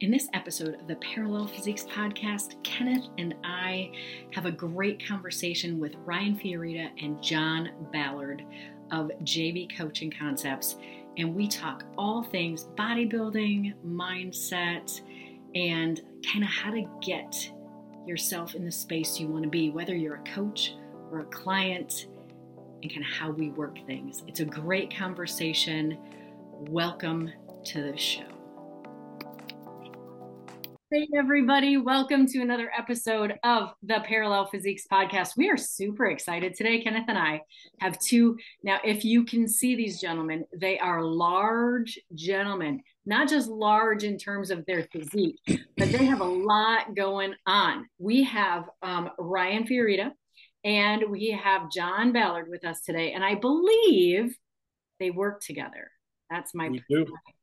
In this episode of the Parallel Physiques podcast, Kenneth and I have a great conversation with Ryan Fiorita and Jon Ballard of JB Coaching Concepts. And we talk all things bodybuilding, mindset, and kind of how to get yourself in the space you want to be, whether you're a coach or a client, and kind of how we work things. It's a great conversation. Welcome to the show. Hey, everybody. Welcome to another episode of the Parallel Physiques podcast. We are super excited today. Kenneth and I have two. Now, if you can see these gentlemen, they are large gentlemen, not just large in terms of their physique, but they have a lot going on. We have um, Ryan Fiorita and we have Jon Ballard with us today. And I believe they work together. That's my.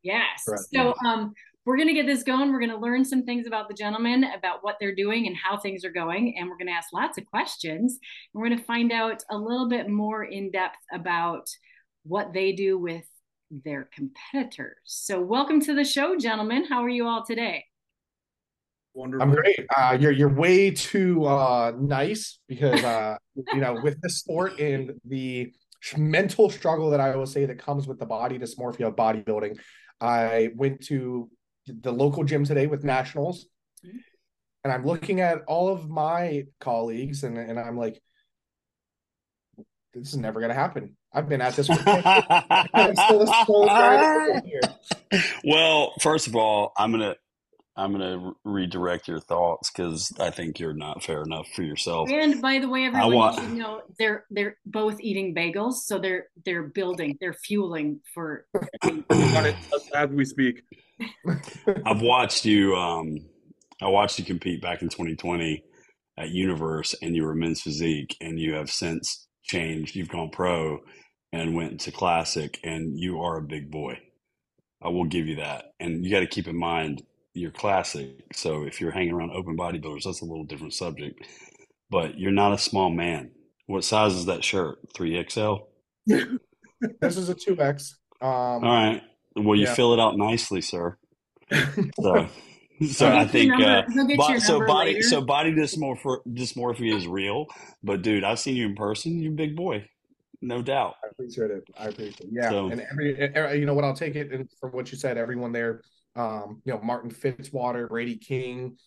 Yes. Right. So um, we're going to get this going. We're going to learn some things about the gentlemen, about what they're doing and how things are going. And we're going to ask lots of questions. And we're going to find out a little bit more in depth about what they do with their competitors. So, welcome to the show, gentlemen. How are you all today? Wonderful. I'm great. Uh, you're you're way too uh, nice because uh, you know with this sport and the mental struggle that I will say that comes with the body dysmorphia of bodybuilding. I went to the local gym today with nationals mm-hmm. and i'm looking at all of my colleagues and, and i'm like this is never going to happen i've been at this for well first of all i'm going to I'm going to redirect your thoughts because I think you're not fair enough for yourself. And by the way, everyone want... should know they're they're both eating bagels, so they're they're building, they're fueling for. as we speak. I've watched you. Um, I watched you compete back in 2020 at Universe, and you were men's physique, and you have since changed. You've gone pro and went to classic, and you are a big boy. I will give you that. And you got to keep in mind you're classic. So if you're hanging around open bodybuilders, that's a little different subject. But you're not a small man. What size is that shirt? Three XL. this is a two X. Um, All right. Well, you yeah. fill it out nicely, sir. So, so I think uh, bo- so body later. so body dysmorphia, dysmorphia is real. But dude, I've seen you in person. You're a big boy, no doubt. I appreciate it. I appreciate it. Yeah, so, and every you know what I'll take it and from what you said. Everyone there, um, you know, Martin Fitzwater, Brady King,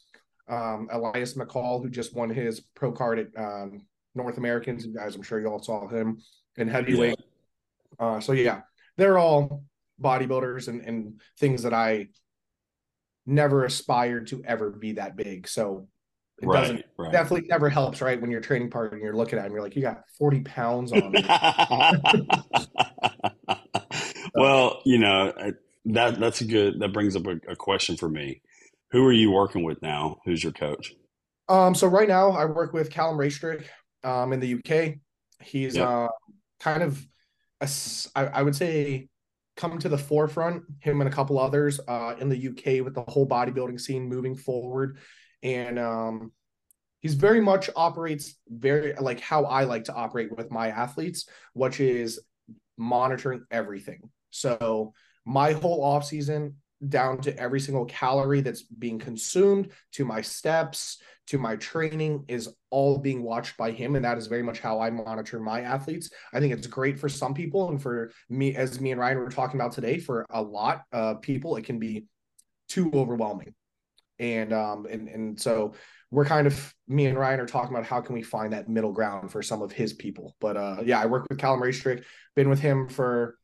um, Elias McCall, who just won his pro card at um, North Americans. Guys, I'm sure you all saw him in heavyweight. Yeah. Uh, so yeah, they're all bodybuilders and, and things that I never aspired to ever be that big. So it right, doesn't right. definitely never helps, right? When you're training partner and you're looking at him, you're like, you got 40 pounds on. well, you know, that that's a good that brings up a, a, question for me. Who are you working with now? Who's your coach? Um, so right now I work with Callum Raystrick um in the UK. He's yep. uh kind of a, I, I would say come to the forefront, him and a couple others uh, in the UK with the whole bodybuilding scene moving forward. And um, he's very much operates very like how I like to operate with my athletes, which is monitoring everything. So my whole off season down to every single calorie that's being consumed to my steps to my training is all being watched by him and that is very much how i monitor my athletes. I think it's great for some people and for me as me and ryan were talking about today for a lot of people it can be too overwhelming. And um and and so we're kind of me and ryan are talking about how can we find that middle ground for some of his people. But uh yeah i work with callum Raystrick, been with him for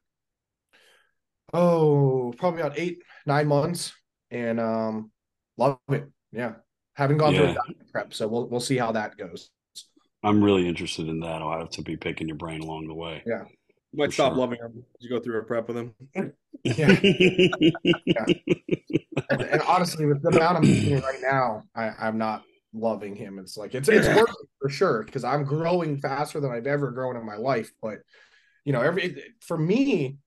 oh, probably about eight, nine months, and um, love it. Yeah, haven't gone yeah. through a prep, so we'll we'll see how that goes. I'm really interested in that. I'll have to be picking your brain along the way. Yeah, you might stop sure. loving him. You go through a prep with him. yeah. yeah. And, and, honestly, with the amount I'm doing right now, I, I'm not loving him. It's like it's it's working for sure because I'm growing faster than I've ever grown in my life. But you know, every for me,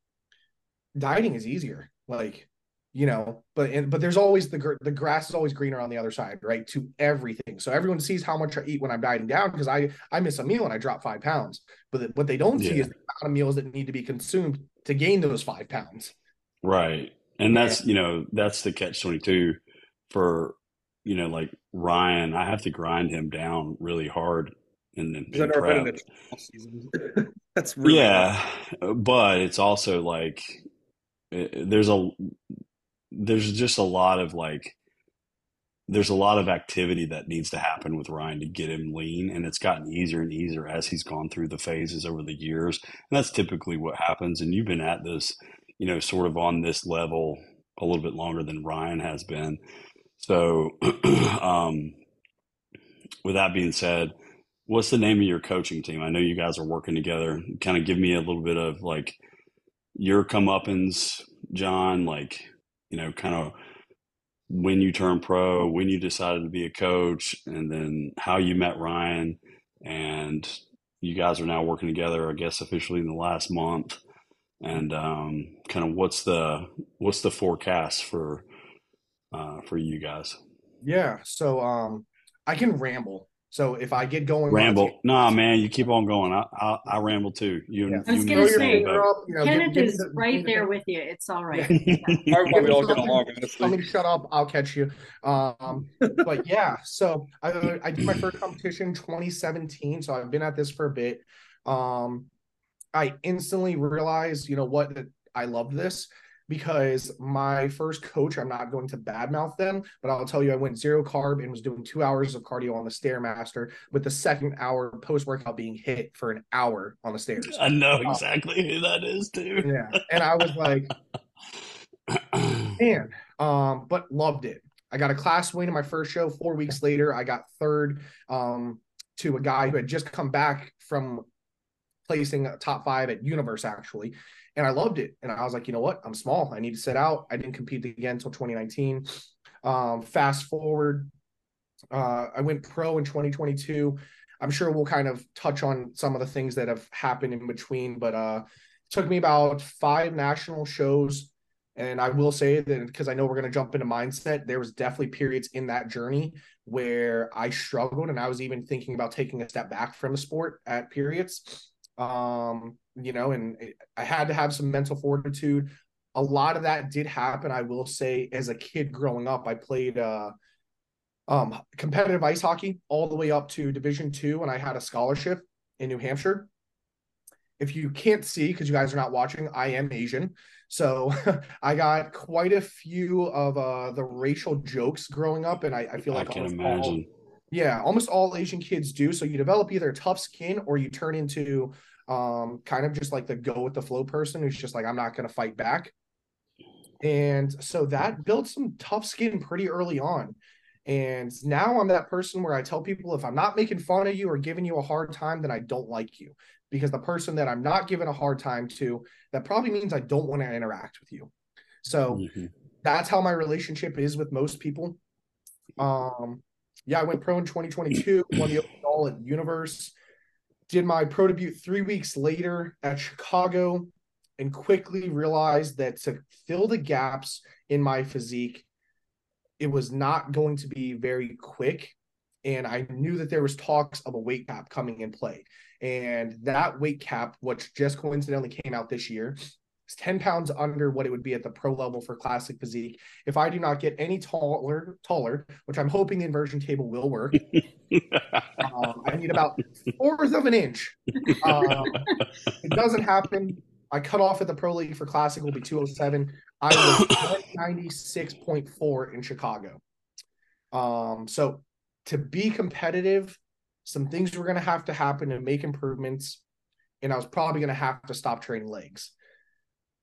dieting is easier. Like, you know, but and, but there's always the the grass is always greener on the other side, right? To everything. So everyone sees how much I eat when I'm dieting down because I I miss a meal and I drop five pounds. But the, what they don't yeah. see is the amount of meals that need to be consumed to gain those five pounds. Right, and that's you know that's the catch twenty two for you know like Ryan, I have to grind him down really hard and then He's never in a 12 season. That's really yeah, but it's also like eh, there's a there's just a lot of like there's a lot of activity that needs to happen with Ryan to get him lean, and it's gotten easier and easier as he's gone through the phases over the years. And that's typically what happens. And you've been at this, you know, sort of on this level a little bit longer than Ryan has been. So, um, with that being said, what's the name of your coaching team? I know you guys are working together. Kind of give me a little bit of like your comeuppance, Jon, like, you know, kind of when you turned pro, when you decided to be a coach, and then how you met Ryan, and you guys are now working together, I guess officially in the last month. And um, kind of what's the what's the forecast for uh, for you guys? Yeah, so um, I can ramble. So if I get going, Ramble, to- nah, man, you keep on going. I I, I ramble too. You, Yeah. and I was gonna and Throw say, both. you know, give- Kenneth give me is the- right give there the- with you. It's all right. Probably why we all get along, Tell me honestly. to shut up. I'll catch you. Um, but yeah, so I I did my first competition 2017, so I've been at this for a bit. Um, I instantly realized, you know what, that I love this because my first coach, I'm not going to badmouth them, but I'll tell you, I went zero carb and was doing two hours of cardio on the Stairmaster, with the second hour post workout being hit for an hour on the stairs. I know exactly who that is too. Yeah, and I was like, man, um, but loved it. I got a class win in my first show. Four weeks later, I got third um, to a guy who had just come back from placing a top five at Universe, actually. And I loved it. And I was like, you know what? I'm small. I need to sit out. I didn't compete again until 2019. Um, fast forward, uh, I went pro in 2022. I'm sure we'll kind of touch on some of the things that have happened in between, but uh, took me about five national shows and I will say that because I know we're going to jump into mindset, there was definitely periods in that journey where I struggled, and I was even thinking about taking a step back from the sport at periods. Um, you know, and it, I had to have some mental fortitude. A lot of that did happen. I will say, as a kid growing up, I played uh, um, competitive ice hockey all the way up to Division two, and I had a scholarship in New Hampshire. If you can't see because you guys are not watching, I am Asian. So I got quite a few of uh, the racial jokes growing up, and I, I feel I like can almost all- imagine. Yeah, almost all Asian kids do. So you develop either tough skin or you turn into um, kind of just like the go with the flow person who's just like, I'm not going to fight back. And so that built some tough skin pretty early on. And now I'm that person where I tell people if I'm not making fun of you or giving you a hard time, then I don't like you. Because the person that I'm not giving a hard time to, that probably means I don't want to interact with you. So Mhm. that's how my relationship is with most people. Um, yeah, I went pro in 2022, won the overall at Universe, did my pro debut three weeks later at Chicago, and quickly realized that to fill the gaps in my physique, it was not going to be very quick. And I knew that there was talks of a weight cap coming in play. And that weight cap, which just coincidentally came out this year, is 10 pounds under what it would be at the pro level for classic physique. If I do not get any taller, taller, which I'm hoping the inversion table will work, um, I need about fourth of an inch. Um, it doesn't happen. I cut off at the pro league for classic will be 207. I was 196.4 in Chicago. Um, so to be competitive, some things were going to have to happen to make improvements, and I was probably going to have to stop training legs.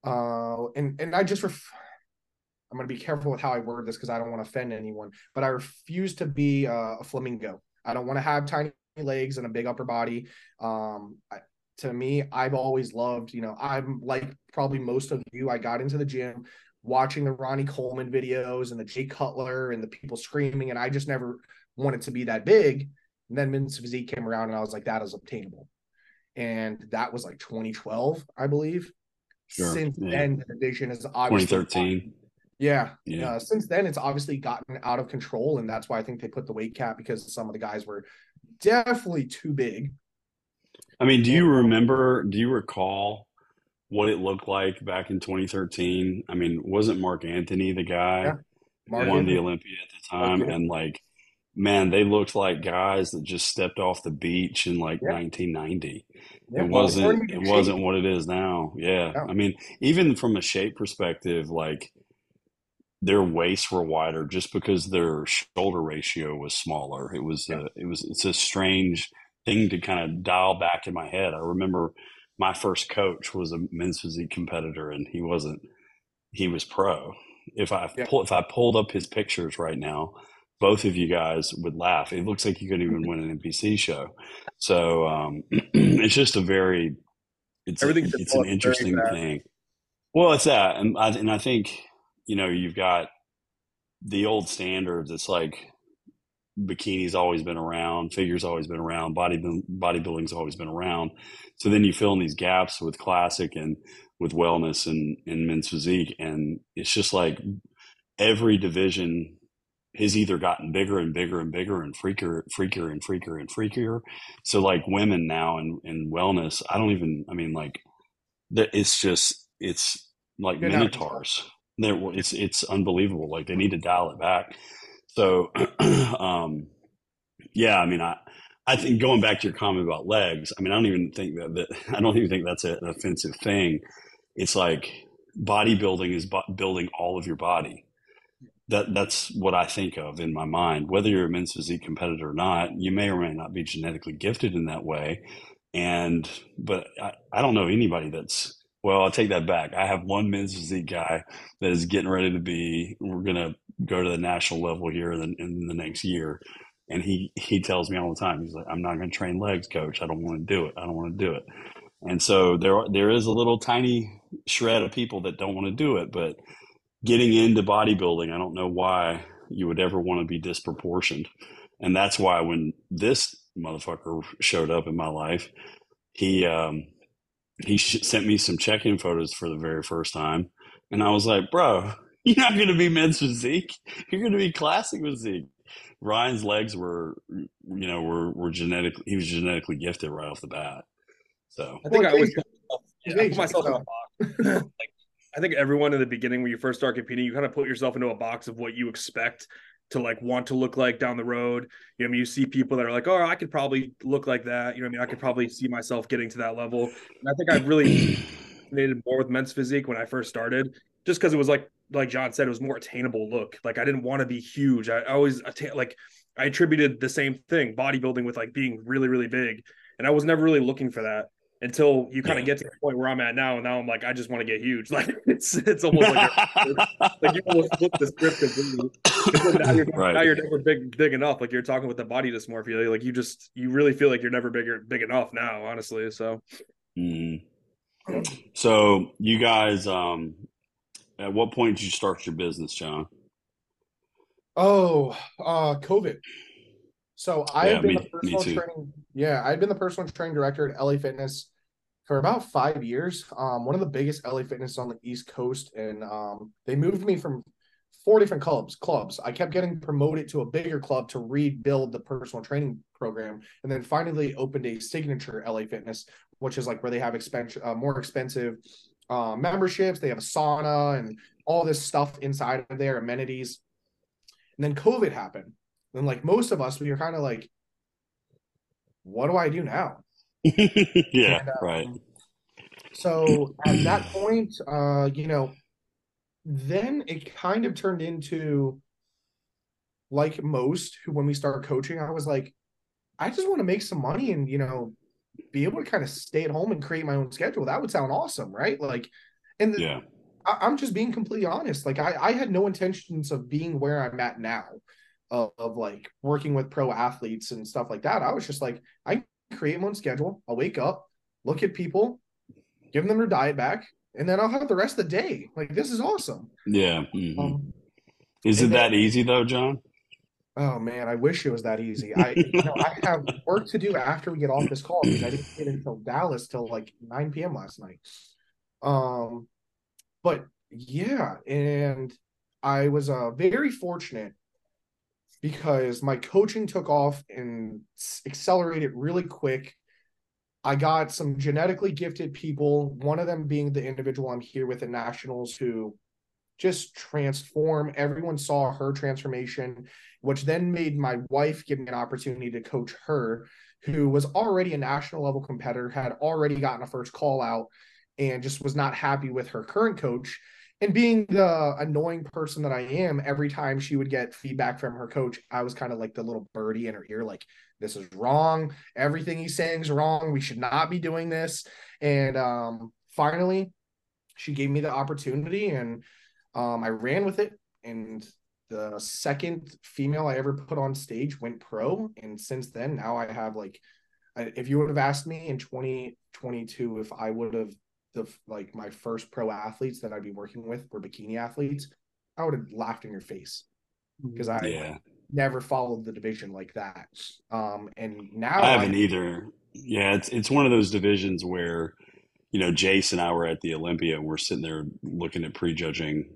Uh, and and I just ref- I'm going to be careful with how I word this because I don't want to offend anyone, but I refuse to be uh, a flamingo. I don't want to have tiny legs and a big upper body. Um, I, to me, I've always loved, you know, I'm like probably most of you. I got into the gym watching the Ronnie Coleman videos and the Jay Cutler and the people screaming, and I just never wanted to be that big. And then men's physique came around, and I was like, that is obtainable. And that was like 2012, I believe. Sure, Since yeah. then, the division is obviously 2013. yeah. Yeah. Uh, since then, it's obviously gotten out of control, and that's why I think they put the weight cap because some of the guys were definitely too big. I mean, do you remember, do you recall what it looked like back in 2013? I mean, wasn't Mark Anthony the guy? Yeah. won the Olympia at the time, okay. and like, man, they looked like guys that just stepped off the beach in like 1990. it wasn't. It wasn't what it is now. Yeah. yeah, I mean, even from a shape perspective, like their waists were wider just because their shoulder ratio was smaller. It was. Yeah. A, it was. It's a strange thing to kind of dial back in my head. I remember my first coach was a men's physique competitor, and he wasn't. He was pro. If I yeah. pull, if I pulled up his pictures right now, both of you guys would laugh. It looks like you could even win an NPC show. So um, it's just a very it's a, it's an interesting thing. Well, it's that, and I and I think you know you've got the old standards. It's like bikini's always been around, figure's always been around, body bodybuilding's always been around. So then you fill in these gaps with classic and with wellness and, and men's physique. And it's just like every division has either gotten bigger and bigger and bigger and freakier, freakier and freakier and freakier. So like women now in, in wellness, I don't even, I mean, like that it's just, it's like You're minotaurs. They're, it's, it's unbelievable. Like they need to dial it back. So, um, yeah, I mean, I, I think going back to your comment about legs, I mean, I don't even think that, that I don't even think that's an offensive thing. It's like bodybuilding is building all of your body. That that's what I think of in my mind. Whether you're a men's physique competitor or not, you may or may not be genetically gifted in that way. And but I, I don't know anybody that's well, I'll take that back. I have one men's physique guy that is getting ready to be. We're gonna go to the national level here in, in the next year, and he he tells me all the time. He's like, "I'm not going to train legs, coach. I don't want to do it. I don't want to do it." And so there there is a little tiny shred of people that don't want to do it, but getting into bodybuilding, I don't know why you would ever want to be disproportioned, and that's why when this motherfucker showed up in my life, he um, he sent me some check-in photos for the very first time, and I was like, "Bro, you're not going to be men's physique. You're going to be classic physique." Ryan's legs were, you know, were were genetically. He was genetically gifted right off the bat. So I think well, I always yeah, put myself in a box. like I think everyone in the beginning when you first start competing, you kind of put yourself into a box of what you expect to like want to look like down the road. You know, I mean, you see people that are like, oh, I could probably look like that. You know, I mean, I could probably see myself getting to that level. And I think I've really resonated more with men's physique when I first started, just because it was like, like Jon said, it was more attainable look. Like I didn't want to be huge. I, I always attain like I attributed the same thing, bodybuilding with like being really, really big. And I was never really looking for that until you kind of yeah. get to the point where I'm at now. And now I'm like, I just want to get huge. Like it's it's almost like like you almost flip the script completely. Now you're, right. now you're never big big enough. Like you're talking with the body dysmorphia. Like you just you really feel like you're never bigger big enough now, honestly. So mm. so you guys um at what point did you start your business, Jon? Oh, uh COVID. So I yeah, have been me, the personal training. Yeah, I've been the personal training director at LA Fitness for about five years. Um, one of the biggest LA Fitness on the East Coast, and um, they moved me from four different clubs. Clubs. I kept getting promoted to a bigger club to rebuild the personal training program, and then finally opened a signature LA Fitness, which is like where they have expensive, uh, more expensive uh, memberships. They have a sauna and all this stuff inside of their amenities. And then COVID happened And like most of us, we were kind of like, what do I do now? yeah, and, um, right. So at that point, uh, you know, then it kind of turned into like most who when we started coaching, I was like, I just want to make some money and you know be able to kind of stay at home and create my own schedule. That would sound awesome, right? Like, and the, yeah. I, am just being completely honest. Like, I, I had no intentions of being where I'm at now of, of like working with pro athletes and stuff like that. I was just like, I create my own schedule. I'll wake up, look at people, give them their diet back, and then I'll have the rest of the day. Like this is awesome. Yeah. Mm-hmm. Um, is it then, that easy though, Jon? Oh man, I wish it was that easy. I you know I have work to do after we get off this call because I didn't get until Dallas till like 9 p.m. last night. Um, but yeah, and I was uh very fortunate because my coaching took off and accelerated really quick. I got some genetically gifted people, one of them being the individual I'm here with at Nationals who just transform. Everyone saw her transformation, which then made my wife give me an opportunity to coach her, who was already a national level competitor, had already gotten a first call out, and just was not happy with her current coach. And being the annoying person that I am, every time she would get feedback from her coach, I was kind of like the little birdie in her ear, like, this is wrong. Everything he's saying is wrong. We should not be doing this. And um, finally, she gave me the opportunity and um, I ran with it. And the second female I ever put on stage went pro. And since then, now I have like, if you would have asked me in 2022 if I would have the like my first pro athletes that I'd be working with were bikini athletes, I would have laughed in your face because I yeah. never followed the division like that. Um, and now I haven't I, either. Yeah, it's it's one of those divisions where, you know, Jace and I were at the Olympia and we're sitting there looking at prejudging,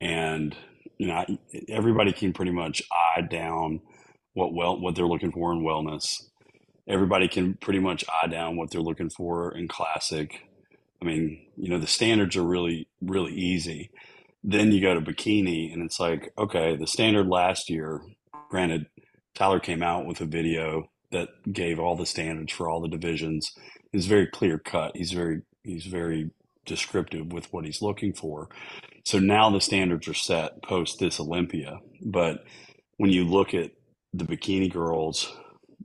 and you know, everybody can pretty much eye down what well what they're looking for in wellness. Everybody can pretty much eye down what they're looking for in classic I mean, you know, the standards are really, really easy. Then you go to bikini, and it's like, okay, the standard last year, granted, Tyler came out with a video that gave all the standards for all the divisions. It's very clear cut. He's very, he's very descriptive with what he's looking for. So now the standards are set post this Olympia. But when you look at the bikini girls,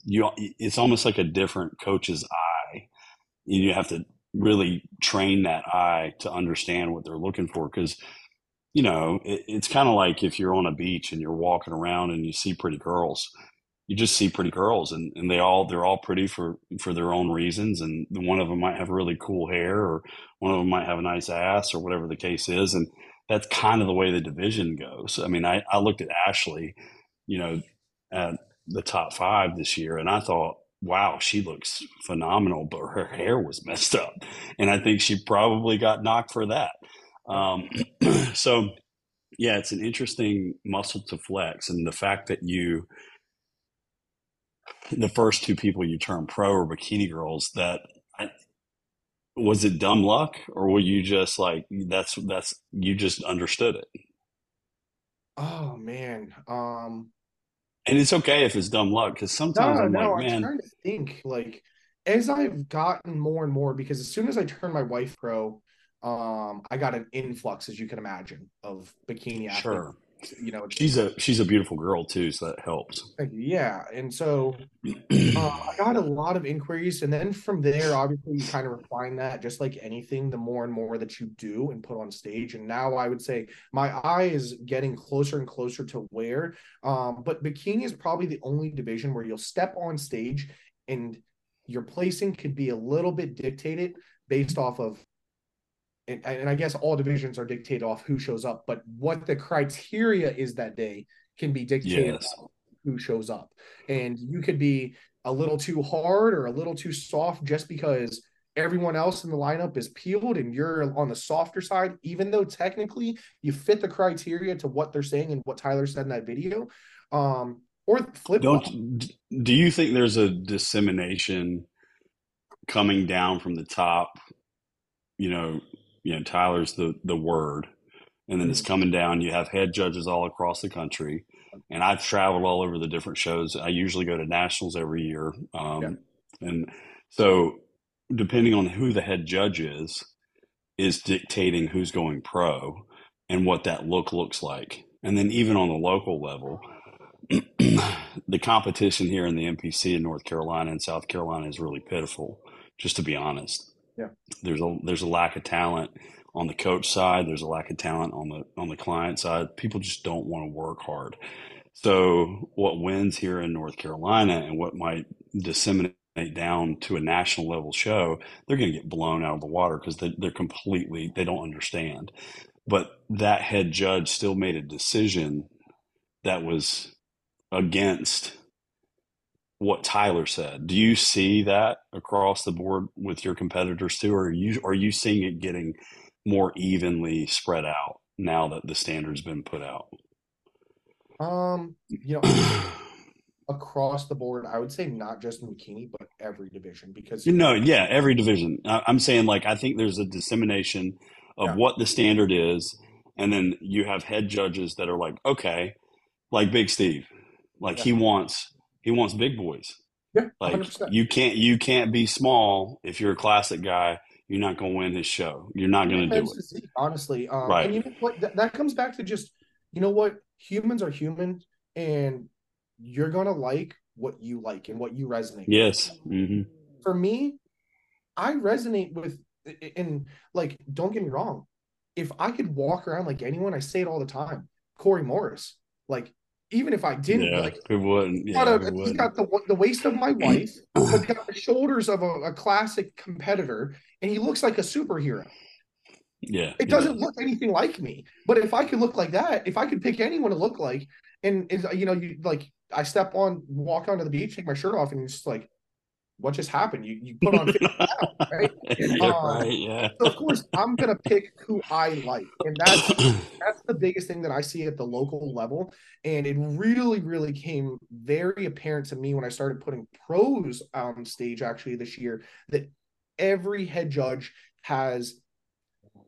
you it's almost like a different coach's eye. And you have to really train that eye to understand what they're looking for because you know it, it's kind of like if you're on a beach and you're walking around and you see pretty girls you just see pretty girls and, and they all they're all pretty for for their own reasons and one of them might have really cool hair or one of them might have a nice ass or whatever the case is and that's kind of the way the division goes. I mean i, I looked at ashley you know at the top five this year and i thought wow, she looks phenomenal, but her hair was messed up. And I think she probably got knocked for that. Um, so, yeah, it's an interesting muscle to flex. And the fact that you, the first two people you turn pro or bikini girls, that I, was it dumb luck or were you just like, that's, that's, you just understood it? Oh man. Um, and it's okay if it's dumb luck because sometimes no, I'm no, like, man. I'm trying to think like as I've gotten more and more because as soon as I turned my wife pro, um, I got an influx, as you can imagine, of bikini athletes. Sure you know she's a she's a beautiful girl too so that helps. Yeah and so uh, i got a lot of inquiries and then from there obviously you kind of refine that just like anything the more and more that you do and put on stage and now i would say my eye is getting closer and closer to where um but bikini is probably the only division where you'll step on stage and your placing could be a little bit dictated based off of and, and I guess all divisions are dictated off who shows up, but what the criteria is that day can be dictated yes. who shows up. And you could be a little too hard or a little too soft just because everyone else in the lineup is peeled and you're on the softer side, even though technically you fit the criteria to what they're saying and what Tyler said in that video. Um, or flip. Don't do you think there's a dissemination coming down from the top? You know, you know Tyler's the the word, and then it's mm-hmm. coming down. You have head judges all across the country, and I've traveled all over the different shows. I usually go to nationals every year, um, yeah. and so depending on who the head judge is, is dictating who's going pro and what that look looks like. And then even on the local level, the competition here in the NPC in North Carolina and South Carolina is really pitiful, just to be honest. Yeah. There's a there's a lack of talent on the coach side. There's a lack of talent on the on the client side. People just don't want to work hard. So what wins here in North Carolina and what might disseminate down to a national level show, they're going to get blown out of the water because they, they're completely they don't understand. But that head judge still made a decision that was against what Tyler said. Do you see that across the board with your competitors too, or are you are you seeing it getting more evenly spread out now that the standard's been put out? Um, you know, across the board, I would say not just in bikini, but every division because you know, yeah, every division. I'm saying like I think there's a dissemination of yeah. what the standard is And then you have head judges that are like, okay, like Big Steve, like Yeah. he wants he wants big boys. Yeah, Like 100%. you can't you can't be small if you're a classic guy. You're not going to win his show. You're not going to do it. honestly. Um, Right. And you know what? That, that comes back to just, you know what? Humans are human, and you're gonna like what you like and what you resonate. with. Yes. hmm For me, I resonate with, and like, don't get me wrong. If I could walk around like anyone, I say it all the time. Corey Morris, like, even if I didn't, Yeah. like, Who wouldn't? got Yeah. a- he's wouldn't? got the the waist of my wife, but got the shoulders of a, a classic competitor, and he looks like a superhero. Yeah. It doesn't look anything like me. But if I could look like that, if I could pick anyone to look like, and is you know, you like I step on, walk onto the beach, take my shirt off, and it's just like, what just happened? You you put on. 50 right? yeah, Um, right. Yeah. So of course, I'm gonna pick who I like, and that's that's the biggest thing that I see at the local level. And it really, really came very apparent to me when I started putting pros on stage actually this year that every head judge has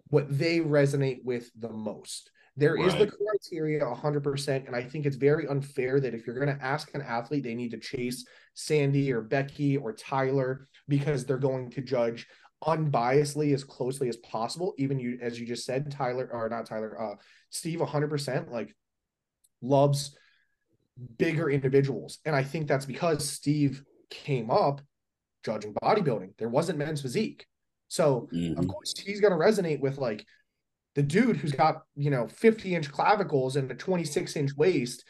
what they resonate with the most. There is the Right. criteria 100%. And I think it's very unfair that if you're going to ask an athlete, they need to chase Sandy or Becky or Tyler because they're going to judge unbiasedly as closely as possible. Even you, as you just said, Tyler, or not Tyler, uh, Steve 100% like loves bigger individuals. And I think that's because Steve came up judging bodybuilding. There wasn't men's physique. So of Mhm. course he's going to resonate with like the dude who's got you know 50 inch clavicles and a 26 inch waist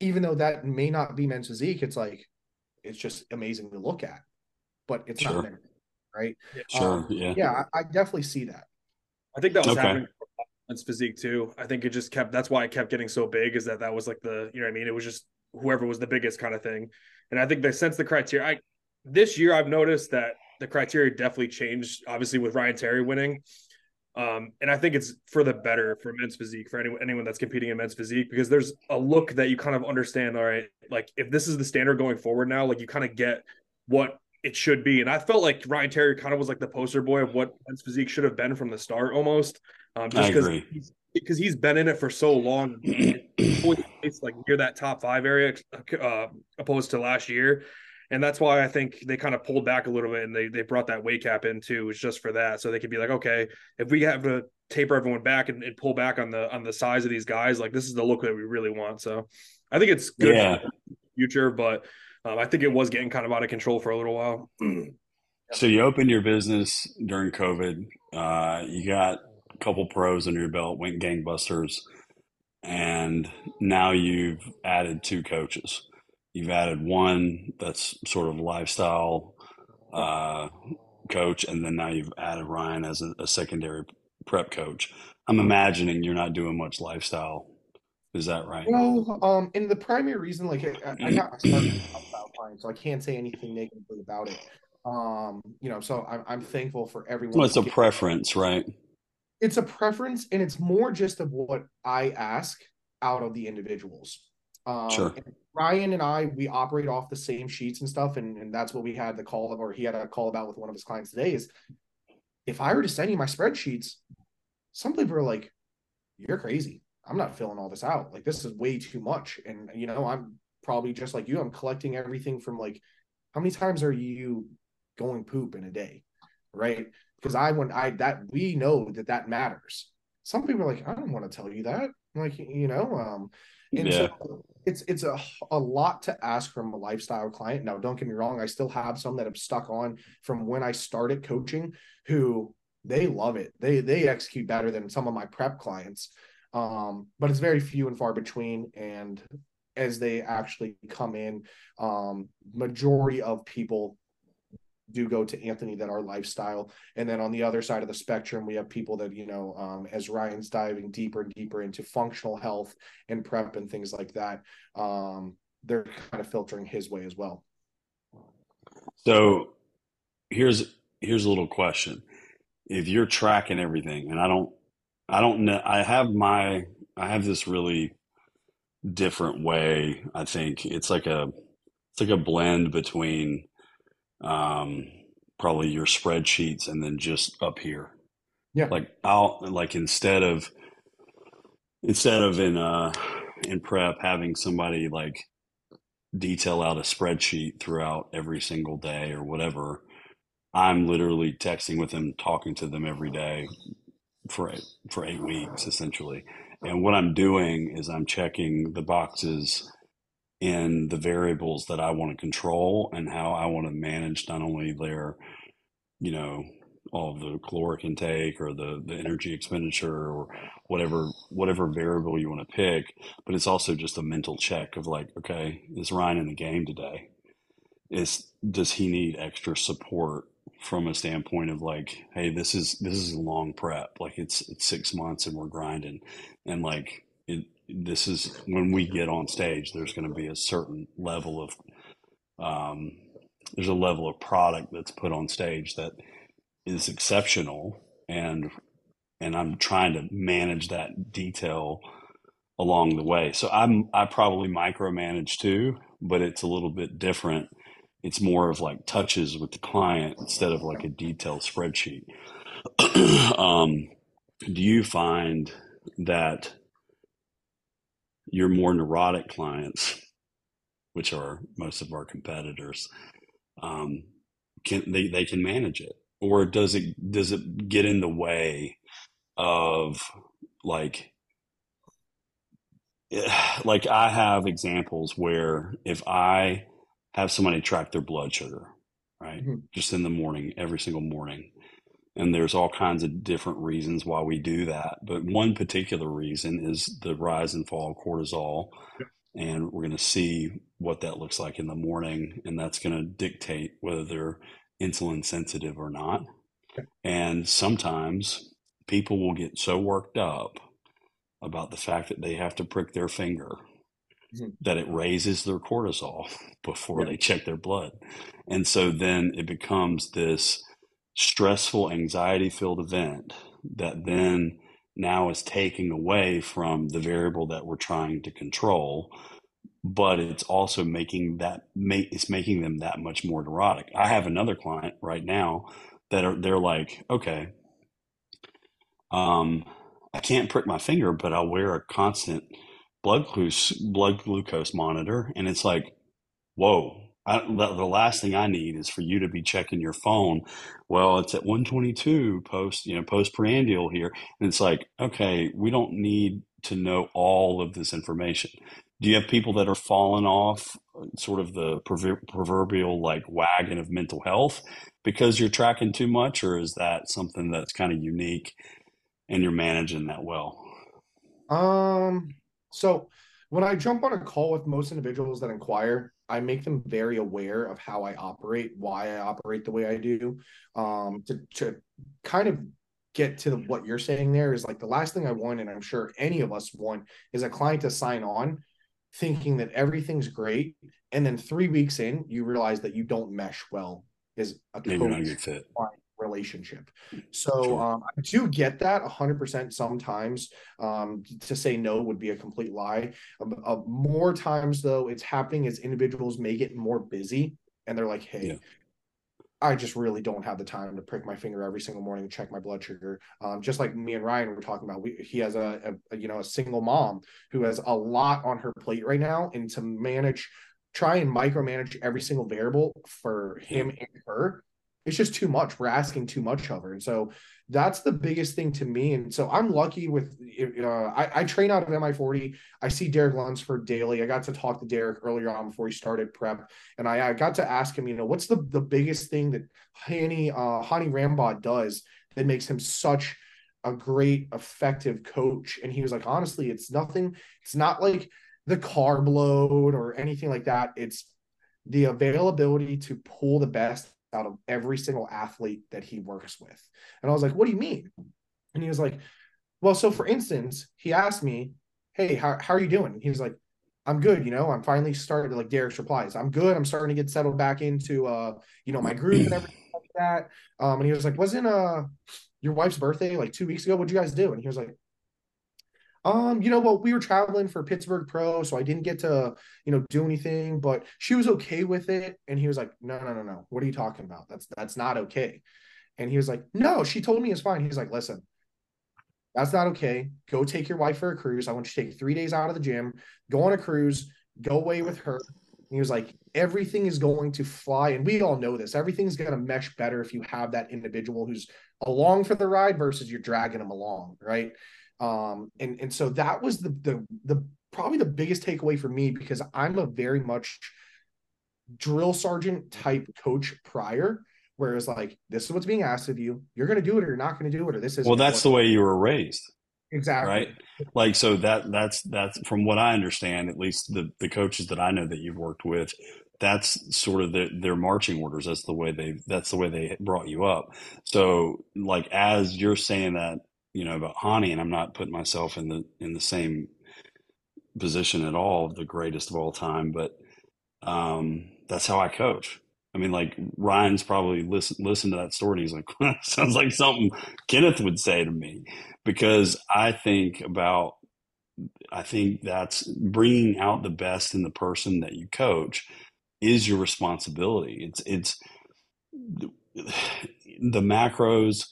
even though that may not be men's physique it's like it's just amazing to look at but it's Sure. not there right Sure. Um, yeah. yeah I, I definitely see that I think that was Okay. happening men's physique too. I think it just kept. That's why it kept getting so big. Is that that was like the you know what I mean? It was just whoever was the biggest kind of thing. And I think that since the criteria, I this year I've noticed that the criteria definitely changed. Obviously with Ryan Terry winning, um, and I think it's for the better for men's physique for anyone anyone that's competing in men's physique because there's a look that you kind of understand. All right, like if this is the standard going forward now, like you kind of get what it should be. And I felt like Ryan Terry kind of was like the poster boy of what men's physique should have been from the start almost. Um, just because because he's been in it for so long, it's like near that top five area, uh, opposed to last year. And that's why I think they kind of pulled back a little bit and they, they brought that weight cap in too, was just for that. So they could be like, okay, if we have to taper everyone back and, and pull back on the on the size of these guys, like this is the look that we really want. So I think it's good Yeah. for the future, but um, I think it was getting kind of out of control for a little while. So you opened your business during COVID. Uh, you got a couple pros under your belt, went gangbusters, and now you've added two coaches. You've added one that's sort of lifestyle uh, coach, and then now you've added Ryan as a, a secondary prep coach. I'm imagining you're not doing much lifestyle. Is that right? well um and the primary reason like i, I got my start with lifestyle so i can't say anything negatively about it um you know so i'm, I'm thankful for everyone Well, it's a preference, right? it's a preference and it's more just of what I ask out of the individuals. Um, Sure. Ryan and I, we operate off the same sheets and stuff. And, and that's what we had the call of, or he had a call about with one of his clients today is if I were to send you my spreadsheets, some people are like, you're crazy. I'm not filling all this out. Like, this is way too much. And, you know, I'm probably just like you, I'm collecting everything from like, how many times are you going poop in a day? Right because I when I that we know that that matters. Some people are like, I don't want to tell you that. Like you know, um, and Yeah. so it's it's a a lot to ask from a lifestyle client. Now, don't get me wrong, I still have some that have stuck on from when I started coaching who they love it. They they execute better than some of my prep clients. Um, but it's very few and far between. And as they actually come in, um, majority of people do go to Anthony that are lifestyle. And then on the other side of the spectrum, we have people that, you know, um, as Ryan's diving deeper and deeper into functional health and prep and things like that, um, they're kind of filtering his way as well. So here's here's a little question. If you're tracking everything, and I don't I don't know I have my I have this really different way, I think. It's like a it's like a blend between um probably your spreadsheets and then just up here. Yeah. Like I'll like instead of instead of in uh in prep having somebody like detail out a spreadsheet throughout every single day or whatever i'm literally texting with them talking to them every day for eight, for eight weeks essentially and what i'm doing is i'm checking the boxes in the variables that i want to control and how i want to manage not only their you know all the caloric intake or the the energy expenditure or whatever whatever variable you want to pick but it's also just a mental check of like okay is ryan in the game today? Is does he need extra support from a standpoint of like hey this is this is a long prep. Like it's it's six months and we're grinding. And like it, this is when we get on stage there's going to be a certain level of um there's a level of product that's put on stage that is exceptional and and I'm trying to manage that detail along the way. So I'm I probably micromanage too, but it's a little bit different. It's more of like touches with the client instead of like a detailed spreadsheet. um, do you find that your more neurotic clients, which are most of our competitors, um, can they, they can manage it? or does it does it get in the way of like like I have examples where if I have somebody track their blood sugar, right, mm-hmm. just in the morning, every single morning, and there's all kinds of different reasons why we do that, but one particular reason is the rise and fall of cortisol, and we're going to see what that looks like in the morning, and that's going to dictate whether they're insulin sensitive or not. And sometimes people will get so worked up about the fact that they have to prick their finger mm-hmm. that it raises their cortisol before yeah. they check their blood. And so then it becomes this stressful, anxiety filled event that then now is taking away from the variable that we're trying to control but it's also making that make it's making them that much more neurotic. I have another client right now that are they're like, okay, um, I can't prick my finger, but I'll wear a constant blood glucose blood glucose monitor, and it's like, whoa. I, the, the last thing I need is for you to be checking your phone. Well, it's at 122 post, you know, post prandial here. And it's like, okay, we don't need to know all of this information do you have people that are falling off sort of the proverbial like wagon of mental health because you're tracking too much or is that something that's kind of unique and you're managing that well um so when i jump on a call with most individuals that inquire i make them very aware of how i operate why i operate the way i do um to, to kind of get to what you're saying there is like the last thing i want and i'm sure any of us want is a client to sign on thinking that everything's great, and then three weeks in, you realize that you don't mesh well as a fit relationship. So sure. um, I do get that 100% sometimes. Um, to say no would be a complete lie. Um, uh, more times, though, it's happening as individuals may get more busy and they're like, hey, yeah. I just really don't have the time to prick my finger every single morning and check my blood sugar. Um, just like me and Ryan were talking about, we, he has a, a, you know a single mom who has a lot on her plate right now, and to manage, try and micromanage every single variable for him and her, it's just too much. We're asking too much of her, and so that's the biggest thing to me. And so I'm lucky with, uh, I, I train out of MI40. I see Derek Lunsford daily. I got to talk to Derek earlier on before he started prep. And I, I got to ask him, you know, what's the, the biggest thing that Hani, uh, Hani Rambod does that makes him such a great, effective coach? And he was like, honestly, it's nothing. It's not like the carb load or anything like that. It's the availability to pull the best out of every single athlete that he works with. And I was like, what do you mean? And he was like, well, so for instance, he asked me, hey, how, how are you doing? he was like, I'm good. You know, I'm finally starting like Derek's replies. I'm good. I'm starting to get settled back into, uh, you know, my groove and everything like that. Um, and he was like, wasn't, uh, your wife's birthday like two weeks ago? What'd you guys do? And he was like, um, you know, well, we were traveling for Pittsburgh Pro, so I didn't get to, you know, do anything, but she was okay with it. And he was like, No, no, no, no. What are you talking about? That's that's not okay. And he was like, No, she told me it's fine. He's like, Listen, That's not okay. Go take your wife for a cruise. I want you to take three days out of the gym, go on a cruise, go away with her. And he was like, everything is going to fly. And we all know this. Everything's going to mesh better if you have that individual who's along for the ride versus you're dragging them along. Right. Um, and, and so that was the, the, the, probably the biggest takeaway for me because I'm a very much drill sergeant type coach prior Whereas like this is what's being asked of you. You're going to do it or you're not going to do it or this is Well, that's the way you were raised. Exactly. Right? Like so that that's that's from what I understand at least the the coaches that I know that you've worked with that's sort of the, their marching orders. That's the way they that's the way they brought you up. So like as you're saying that, you know, about Haney and I'm not putting myself in the in the same position at all, the greatest of all time, but um that's how I coach. I mean, like Ryan's probably listen listen to that story. And he's like, sounds like something Kenneth would say to me, because I think about, I think that's bringing out the best in the person that you coach is your responsibility. It's it's the macros,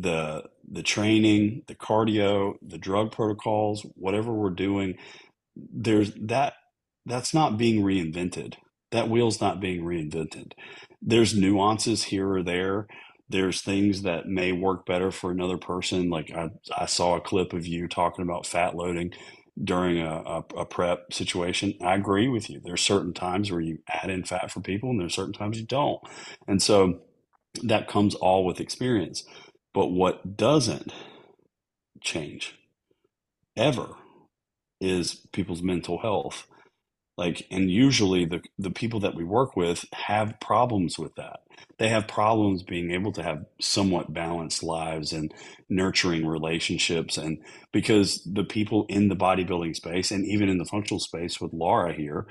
the the training, the cardio, the drug protocols, whatever we're doing. There's that. That's not being reinvented that wheel's not being reinvented. There's nuances here or there. There's things that may work better for another person. Like I, I saw a clip of you talking about fat loading during a, a, a prep situation. I agree with you. There's certain times where you add in fat for people, and there's certain times you don't. And so that comes all with experience. But what doesn't change ever is people's mental health. Like and usually the the people that we work with have problems with that. They have problems being able to have somewhat balanced lives and nurturing relationships. And because the people in the bodybuilding space and even in the functional space with Laura here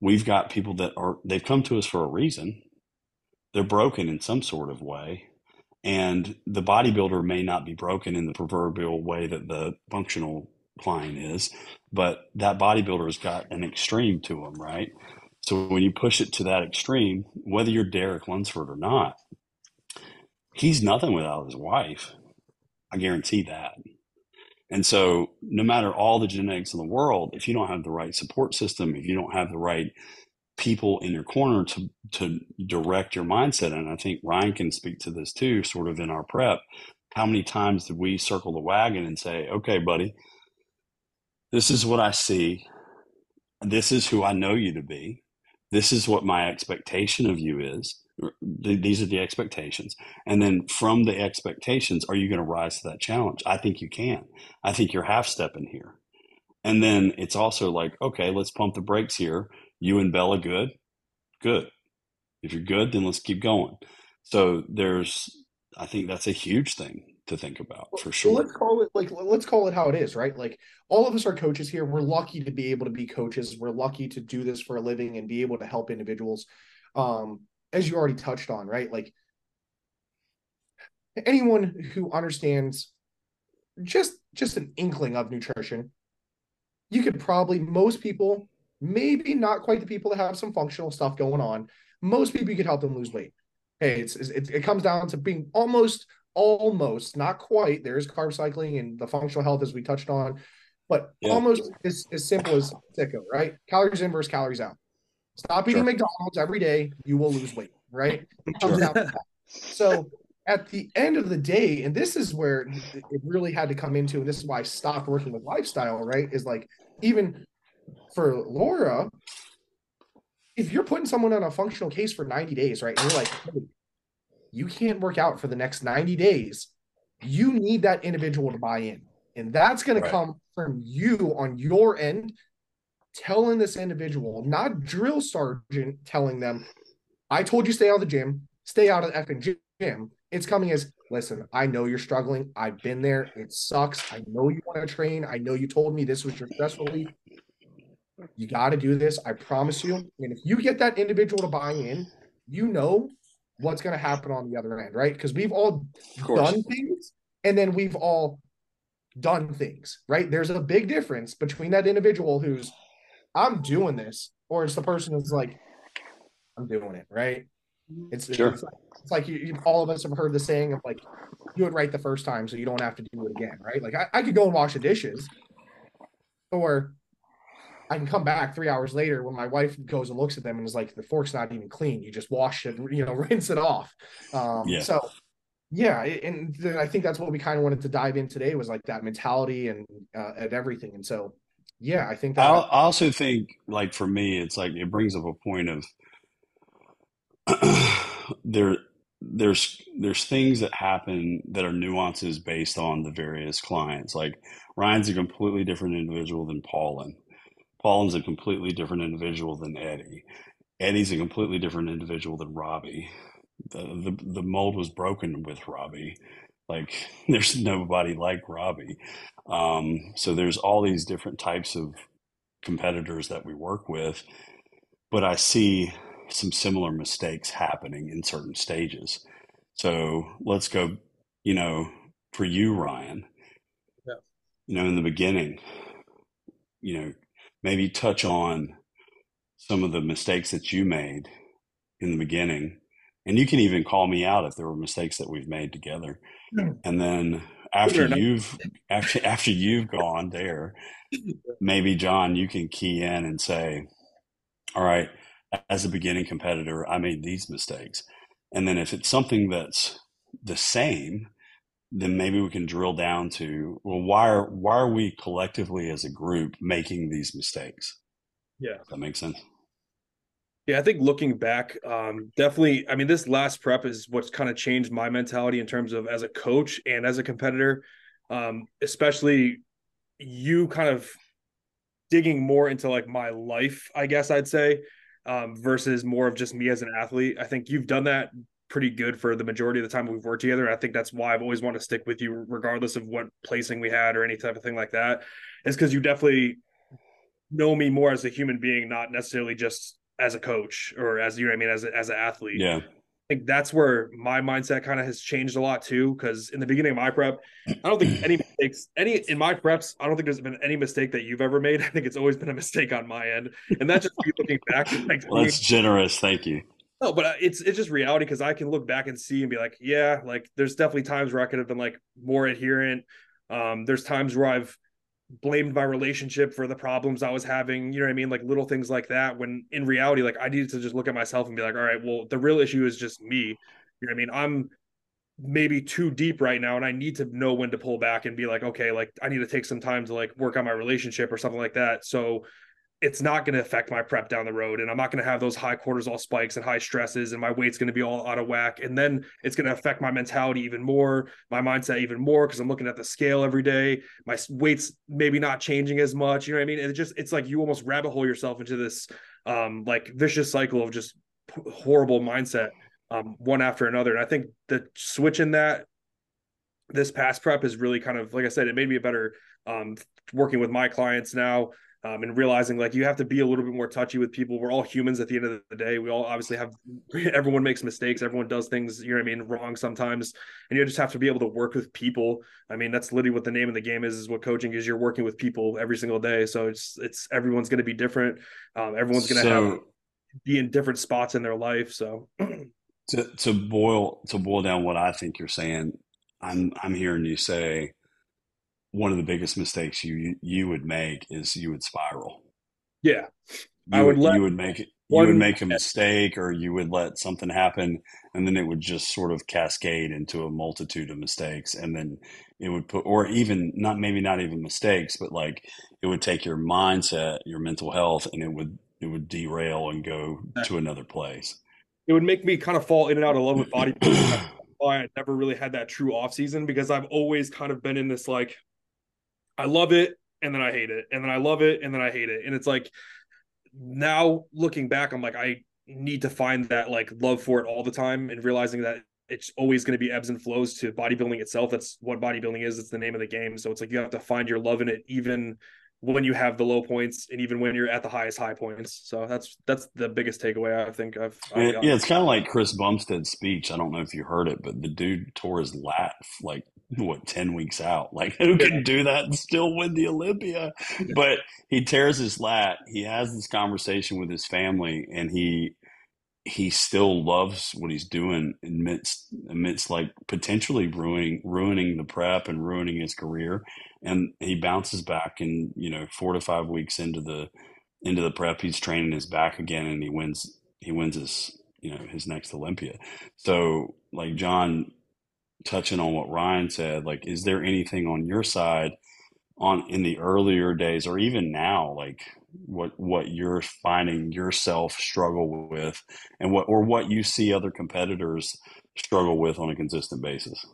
we've got people that are they've come to us for a reason. They're broken in some sort of way and the bodybuilder may not be broken in the proverbial way that the functional client is, but that bodybuilder's got an extreme to them, right? So when you push it to that extreme, whether you're Derek Lunsford or not, he's nothing without his wife. I guarantee that. And so, no matter all the genetics in the world, if you don't have the right support system, if you don't have the right people in your corner to to direct your mindset, and I think Ryan can speak to this too, sort of in our prep. How many times did we circle the wagon and say, "Okay, buddy, this is what I see. This is who I know you to be. This is what my expectation of you is. These are the expectations. And then from the expectations, are you going to rise to that challenge? I think you can. I think you're half stepping here. And then it's also like, okay, let's pump the brakes here. You and Bella good? Good. If you're good, then let's keep going. So there's, I think that's a huge thing to think about for sure. Let's call it like let's call it how it is, right? Like all of us are coaches here. We're lucky to be able to be coaches. We're lucky to do this for a living and be able to help individuals. Um, as you already touched on, right? Like anyone who understands just just an inkling of nutrition, you could probably most people, maybe not quite the people that have some functional stuff going on. Most people you could help them lose weight. Hey, it's, it's it comes down to being almost almost, not quite. There's carb cycling and the functional health as we touched on, but yeah. almost as, as simple as CICO, right? Calories in versus calories out. Stop eating sure. McDonald's every day, you will lose weight, right? Sure. so at the end of the day, and this is where it really had to come into, and this is why I stopped working with lifestyle, right? Is like even for Laura, if you're putting someone on a functional case for 90 days, right? And you're like, hey, you can't work out for the next 90 days. You need that individual to buy in. And that's going right. to come from you on your end, telling this individual, not drill sergeant telling them, I told you stay out of the gym, stay out of the effing gym. It's coming as, listen, I know you're struggling. I've been there. It sucks. I know you want to train. I know you told me this was your stress relief. You got to do this. I promise you. And if you get that individual to buy in, you know what's going to happen on the other end, right? Because we've all done things and then we've all done things, right? There's a big difference between that individual who's, I'm doing this, or it's the person who's like, I'm doing it, right? It's, sure. it's like, it's like you, you, all of us have heard the saying of like, do it right the first time so you don't have to do it again, right? Like I, I could go and wash the dishes, or I can come back three hours later when my wife goes and looks at them and is like, the fork's not even clean. You just wash it, you know, rinse it off. Um, yeah. So, yeah, and then I think that's what we kind of wanted to dive in today was like that mentality and uh, and everything. And so, yeah, I think that. I also think, like for me, it's like it brings up a point of there. There's there's things that happen that are nuances based on the various clients. Like Ryan's a completely different individual than Paulin Paulin's a completely different individual than Eddie. Eddie's a completely different individual than Robbie. The, the the mold was broken with Robbie. Like there's nobody like Robbie. Um, so there's all these different types of competitors that we work with, but I see some similar mistakes happening in certain stages. So let's go, you know, for you, Ryan. Yeah. You know, in the beginning, you know, maybe touch on some of the mistakes that you made in the beginning. And you can even call me out if there were mistakes that we've made together. Hmm. And then after you've after after you've gone there, maybe Jon, you can key in and say, All right, as a beginning competitor, I made these mistakes. And then if it's something that's the same, then maybe we can drill down to well why are why are we collectively as a group making these mistakes? Yeah. That makes sense. Yeah i think looking back um, definitely i mean this last prep is what's kind of changed my mentality in terms of as a coach and as a competitor um, especially you kind of digging more into like my life i guess i'd say um, versus more of just me as an athlete. I think you've done that pretty good for the majority of the time we've worked together. I think that's why I've always wanted to stick with you, regardless of what placing we had or any type of thing like that. Is because you definitely know me more as a human being, not necessarily just as a coach or as you know I mean as a, as an athlete. Yeah. I think that's where my mindset kind of has changed a lot too. Because in the beginning of my prep, I don't think any mistakes, any in my preps, I don't think there's been any mistake that you've ever made. I think it's always been a mistake on my end, and that's just looking back. Like, well, that's generous. Thank you. No, but uh, it's it's just reality because I can look back and see and be like, yeah, like there's definitely times where I could have been like more adherent. Um, there's times where I've blamed my relationship for the problems I was having. You know what I mean? Like little things like that. When in reality, like I needed to just look at myself and be like, all right, well, the real issue is just me. You know what I mean? I'm maybe too deep right now and I need to know when to pull back and be like, okay, like I need to take some time to like work on my relationship or something like that. So it's not going to affect my prep down the road and i'm not going to have those high cortisol spikes and high stresses and my weight's going to be all out of whack and then it's going to affect my mentality even more my mindset even more because i'm looking at the scale every day. My weight's maybe not changing as much you know what i mean? It just it's like you almost rabbit hole yourself into this um like vicious cycle of just horrible mindset um one after another and i think the switch in that this past prep is really kind of like i said it made me a better um working with my clients now um, and realizing like you have to be a little bit more touchy with people. We're all humans at the end of the day. We all obviously have everyone makes mistakes. Everyone does things, you know what I mean, wrong sometimes. And you just have to be able to work with people. I mean, that's literally what the name of the game is, is what coaching is. You're working with people every single day. So it's it's everyone's gonna be different. Um, everyone's gonna so, have be in different spots in their life. So to to boil to boil down what I think you're saying, I'm I'm hearing you say one of the biggest mistakes you you would make is you would spiral. Yeah, you I would. Let you would make it. You would make a mistake, or you would let something happen, and then it would just sort of cascade into a multitude of mistakes, and then it would put, or even not maybe not even mistakes, but like it would take your mindset, your mental health, and it would it would derail and go to another place. It would make me kind of fall in and out of love with bodybuilding. I never really had that true off season because I've always kind of been in this like I love it and then I hate it and then I love it and then I hate it. And it's like now looking back I'm like I need to find that like love for it all the time and realizing that it's always going to be ebbs and flows to bodybuilding itself. That's what bodybuilding is. It's the name of the game. So it's like you have to find your love in it even when you have the low points and even when you're at the highest high points. So that's that's the biggest takeaway I think I've. I've yeah, it's kind of like Chris Bumstead's speech. I don't know if you heard it, but the dude tore his lat like what 10 weeks out like who can do that and still win the olympia but he tears his lat he has this conversation with his family and he he still loves what he's doing amidst amidst like potentially ruining ruining the prep and ruining his career and he bounces back and you know four to five weeks into the into the prep he's training his back again and he wins he wins his you know his next olympia. So like jon touching on what ryan said like is there anything on your side on in the earlier days or even now like what what you're finding yourself struggle with and what or what you see other competitors struggle with on a consistent basis?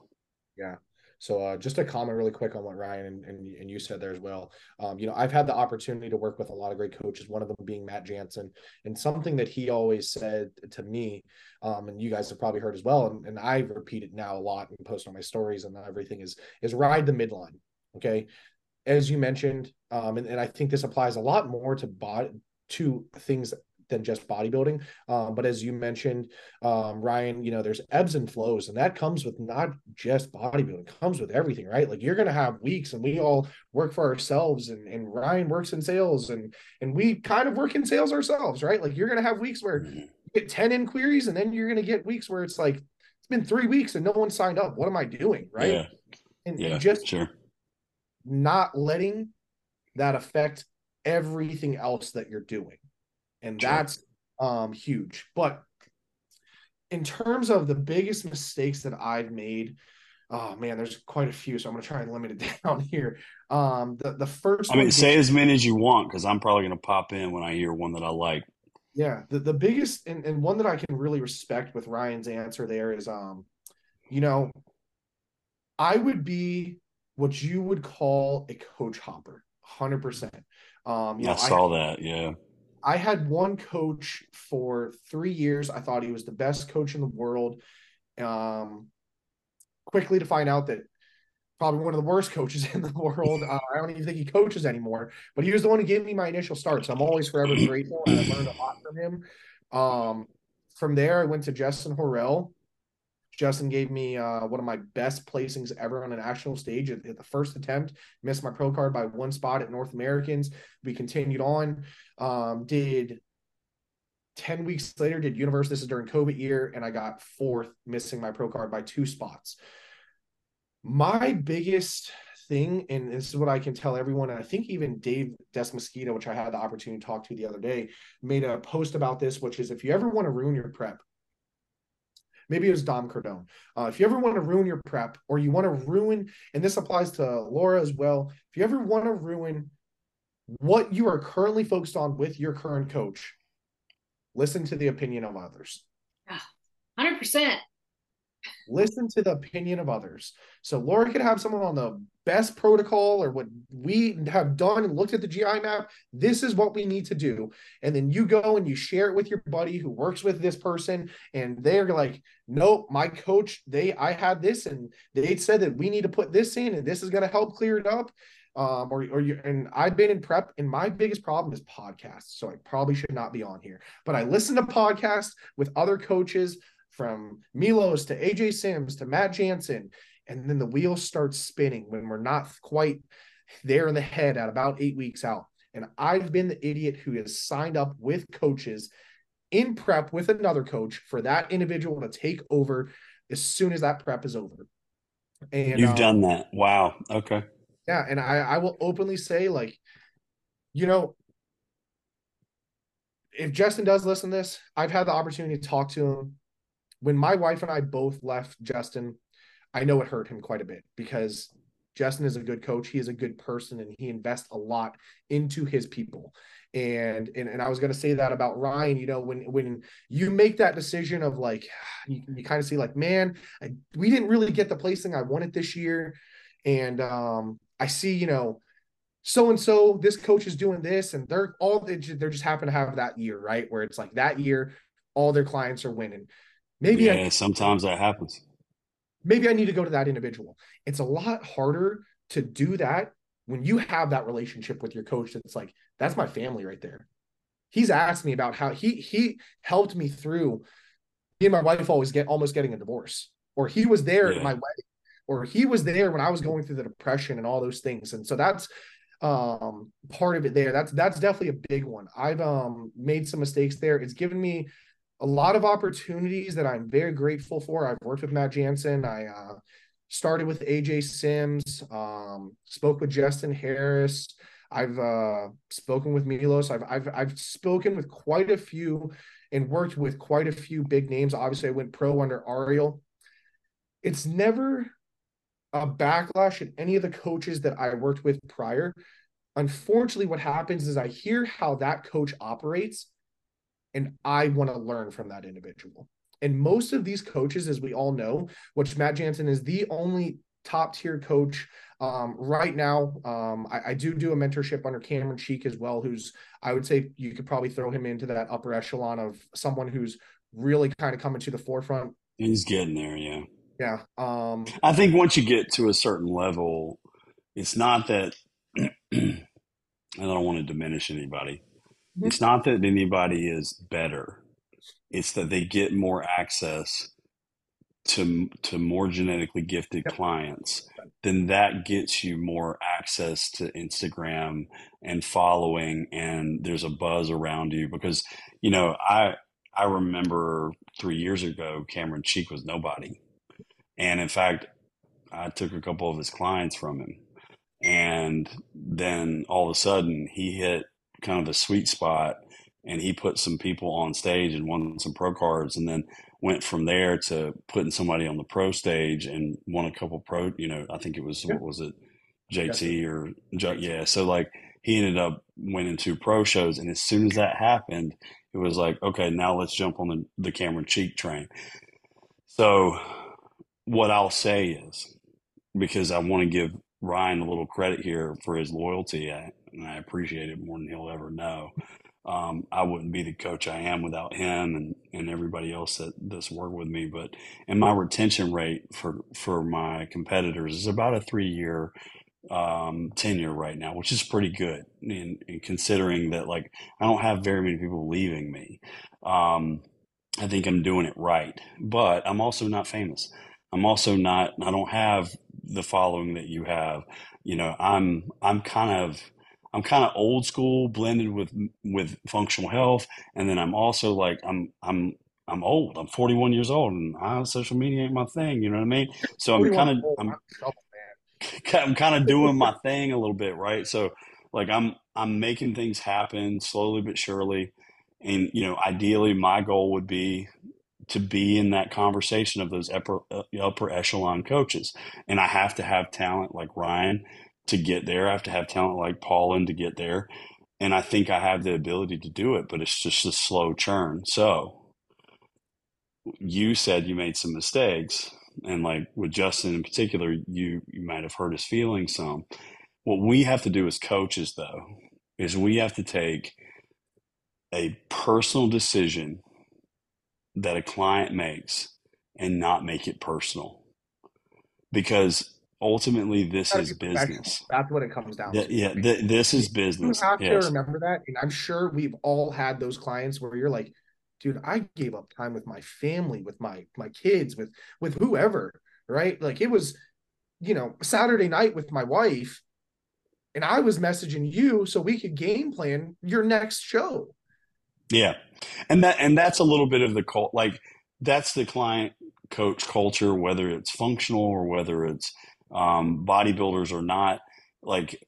Yeah so uh, just a comment really quick on what Ryan and, and, and you said there as well. Um, you know, I've had the opportunity to work with a lot of great coaches, one of them being Matt Jansen. And something that he always said to me, um, and you guys have probably heard as well, and, and I repeat it now a lot and post on my stories and everything is is ride the midline. Okay as you mentioned, um, and, and I think this applies a lot more to body to things than just bodybuilding. Um, but as you mentioned, um, Ryan, you know, there's ebbs and flows, and that comes with not just bodybuilding, comes with everything, right? Like you're gonna have weeks, and we all work for ourselves, and, and Ryan works in sales, and and we kind of work in sales ourselves, right? Like you're gonna have weeks where mm-hmm. you get 10 inquiries, and then you're gonna get weeks where it's like it's been three weeks and no one signed up. What am I doing? Right. Yeah. And, yeah, and just sure not letting that affect everything else that you're doing. And sure. that's um huge. But in terms of the biggest mistakes that I've made, oh man, there's quite a few. So I'm gonna try and limit it down here. Um the, the first I mean say as many as you want because I'm probably gonna pop in when I hear one that I like. Yeah, the, the biggest and, and one that I can really respect with Ryan's answer there is um, you know, I would be what you would call a coach hopper, hundred percent. Um, you I saw I, that. Yeah. I had one coach for three years. I thought he was the best coach in the world. Um, quickly to find out that probably one of the worst coaches in the world. Uh, I don't even think he coaches anymore, but he was the one who gave me my initial start. So I'm always forever grateful. And I learned a lot from him. Um, from there, I went to Justin Harris, Justin gave me uh, one of my best placings ever on a national stage at, at, the first attempt. Missed my pro card by one spot at North Americans. We continued on. Um, did 10 weeks later, did Universe. This is during COVID year, and I got fourth, missing my pro card by two spots. My biggest thing, and this is what I can tell everyone, and I think even Dave Desmosquito, which I had the opportunity to talk to the other day, made a post about this, which is if you ever want to ruin your prep, maybe it was Dom Cardone. Uh, if you ever want to ruin your prep or you want to ruin, and this applies to Laura as well, if you ever want to ruin what you are currently focused on with your current coach, listen to the opinion of others. 100% listen to the opinion of others. So Laura could have someone on the best protocol or what we have done and looked at the GI map. This is what we need to do. And then you go and you share it with your buddy who works with this person. And they're like, nope, my coach, they I had this and they said that we need to put this in and this is going to help clear it up. Um, or, or you, and I've been in prep, and my biggest problem is podcasts. So I probably should not be on here, but I listen to podcasts with other coaches from Milos to AJ Sims to Matt Jansen. And then the wheel starts spinning when we're not quite there in the head at about eight weeks out. And I've been the idiot who has signed up with coaches in prep with another coach for that individual to take over as soon as that prep is over. And you've um, done that. Wow. Okay. Yeah. And I, I will openly say, like, you know, if Justin does listen to this, I've had the opportunity to talk to him when my wife and I both left Justin, I know it hurt him quite a bit because Justin is a good coach. He is a good person and he invests a lot into his people. And and, and I was going to say that about Ryan, you know, when when you make that decision of like you, you kind of see like, man, I, we didn't really get the placing I wanted this year. And um I see, you know, so and so this coach is doing this and they're all they they're just happen to have that year, right? Where it's like that year all their clients are winning. Maybe yeah, I, sometimes that happens. Maybe I need to go to that individual. It's a lot harder to do that when you have that relationship with your coach. That's like that's my family right there. He's asked me about how he he helped me through. Me and my wife always get almost getting a divorce, or he was there yeah. at my wedding, or he was there when I was going through the depression and all those things. And so that's um part of it there. That's that's definitely a big one. I've um made some mistakes there. It's given me a lot of opportunities that I'm very grateful for. I've worked with Matt Jansen. I uh, started with AJ Sims, um, spoke with Justin Harris. I've uh, spoken with Milos. I've, I've I've spoken with quite a few and worked with quite a few big names. Obviously, I went pro under Ariel. It's never a backlash in any of the coaches that I worked with prior. Unfortunately, what happens is I hear how that coach operates, and I want to learn from that individual. And most of these coaches, as we all know, which Matt Jansen is the only top tier coach um, right now. Um, I, I, do do a mentorship under Cameron Cheek as well, who's I would say you could probably throw him into that upper echelon of someone who's really kind of coming to the forefront. He's getting there, yeah. Yeah. Um, I think once you get to a certain level, it's not that I don't want to diminish anybody. Mm-hmm. It's not that anybody is better. It's that they get more access to to more genetically gifted yep. clients, then that gets you more access to Instagram and following, and there's a buzz around you because you know I I remember three years ago Cameron Cheek was nobody, and in fact I took a couple of his clients from him, and then all of a sudden he hit kind of the sweet spot and he put some people on stage and won some pro cards and then went from there to putting somebody on the pro stage and won a couple pro you know i think it was yeah. what was it jt or yeah so like he ended up winning two pro shows and as soon as that happened it was like okay now let's jump on the, the cameron cheek train. So what i'll say is because i want to give ryan a little credit here for his loyalty and i appreciate it more than he'll ever know um, I wouldn't be the coach I am without him and, and everybody else that that's worked with me. But and my retention rate for for my competitors is about a three year um, tenure right now, which is pretty good. And, considering that, like, I don't have very many people leaving me. Um, I think I'm doing it right, but I'm also not famous. I'm also not. I don't have the following that you have. You know, I'm I'm kind of I'm kind of old school blended with with functional health, and then I'm also like I'm I'm I'm old. I'm 41 years old, and I, social media ain't my thing. You know what I mean? So I'm kind of I'm, I'm kind of doing my thing a little bit, right? So like I'm I'm making things happen slowly but surely, and you know, ideally, my goal would be to be in that conversation of those upper uh, upper echelon coaches, and I have to have talent like Ryan to get there. I have to have talent like Paul, Paulin to get there. And I think I have the ability to do it, but it's just a slow churn. So you said you made some mistakes. And like with Justin in particular, you, you might have hurt his feelings some. What we have to do as coaches, though, is we have to take a personal decision that a client makes and not make it personal. Because ultimately this is business. that's what it comes down to. yeah th- this is business. you have yes. to remember that and i'm sure we've all had those clients where you're like dude i gave up time with my family with my my kids with with whoever right? Like it was you know saturday night with my wife and i was messaging you so we could game plan your next show. Yeah and that and that's a little bit of the cult like that's the client coach culture whether it's functional or whether it's um, bodybuilders are not, like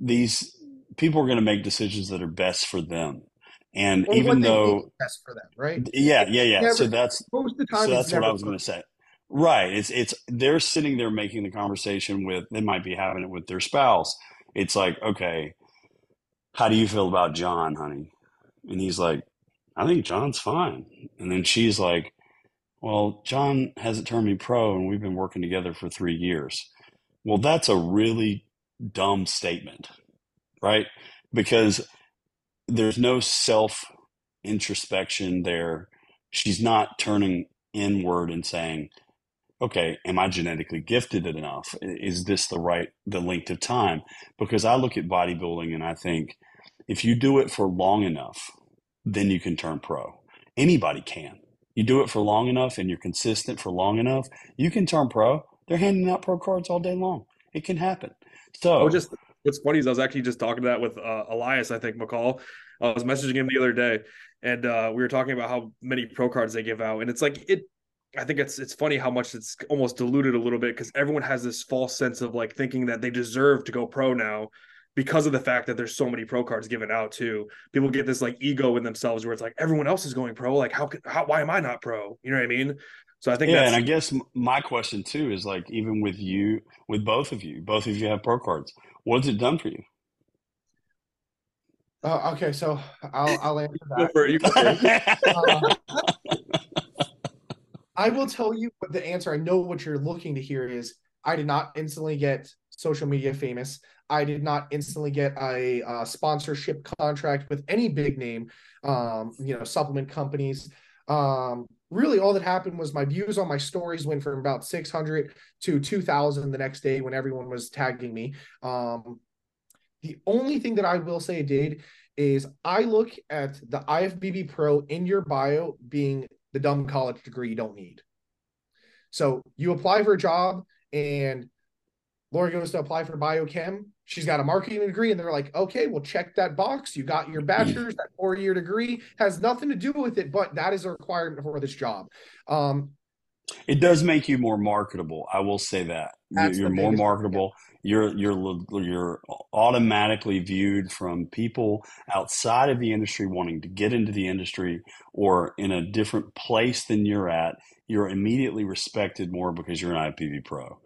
these people are going to make decisions that are best for them. And or even though best for them, right? Yeah, yeah, yeah. Never, so that's most of the time. So that's what I was going to say. Right. It's it's they're sitting there making the conversation with. They might be having it with their spouse. It's like, okay, how do you feel about Jon, honey? And he's like, I think Jon's fine. And then she's like, well, Jon hasn't turned me pro and we've been working together for three years. Well, that's a really dumb statement, right? Because there's no self introspection there. She's not turning inward and saying, okay, am I genetically gifted enough? Is this the right, the length of time? Because I look at bodybuilding and I think if you do it for long enough, then you can turn pro. Anybody can you do it for long enough and you're consistent for long enough, you can turn pro. They're handing out pro cards all day long. It can happen. So, oh, just what's funny is I was actually just talking to that with uh, Elias, I think McCall. I was messaging him the other day, and uh, we were talking about how many pro cards they give out, and it's like it. I think it's it's funny how much it's almost diluted a little bit because everyone has this false sense of like thinking that they deserve to go pro now because of the fact that there's so many pro cards given out too. People get this like ego in themselves where it's like everyone else is going pro, like how how why am I not pro? You know what I mean? So I think yeah, and I guess my question too is like even with you, with both of you, both of you have pro cards. What's it done for you? Uh, okay, so I'll I'll answer that. uh, I will tell you what the answer. I know what you're looking to hear is. I did not instantly get social media famous. I did not instantly get a, a sponsorship contract with any big name, um, you know, supplement companies. Um, really all that happened was my views on my stories went from about 600 to 2000 the next day when everyone was tagging me um, the only thing that i will say did is i look at the ifbb pro in your bio being the dumb college degree you don't need so you apply for a job and Laura goes to apply for biochem. She's got a marketing degree, and they're like, okay, well, check that box. You got your bachelor's, that four year degree has nothing to do with it, but that is a requirement for this job. Um, it does make you more marketable. I will say that you're more marketable. You're you're you're automatically viewed from people outside of the industry wanting to get into the industry or in a different place than you're at. You're immediately respected more because you're an IFBB pro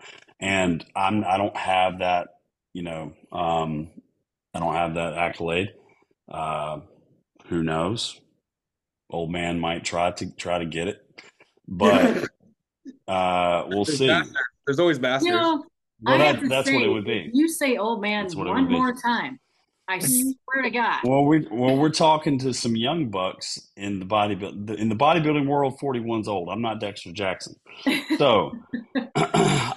and I'm I don't have that, you know, um, I don't have that accolade. Uh, who knows? Old man might try to try to get it, but uh, we'll There's see. Masters. There's always masters. You know, well, that, that's say, what it would be. You say old man one more time. I swear to God. Well, we well we're talking to some young bucks in the bodybuilding in the bodybuilding world. Forty one's old. I'm not Dexter Jackson, so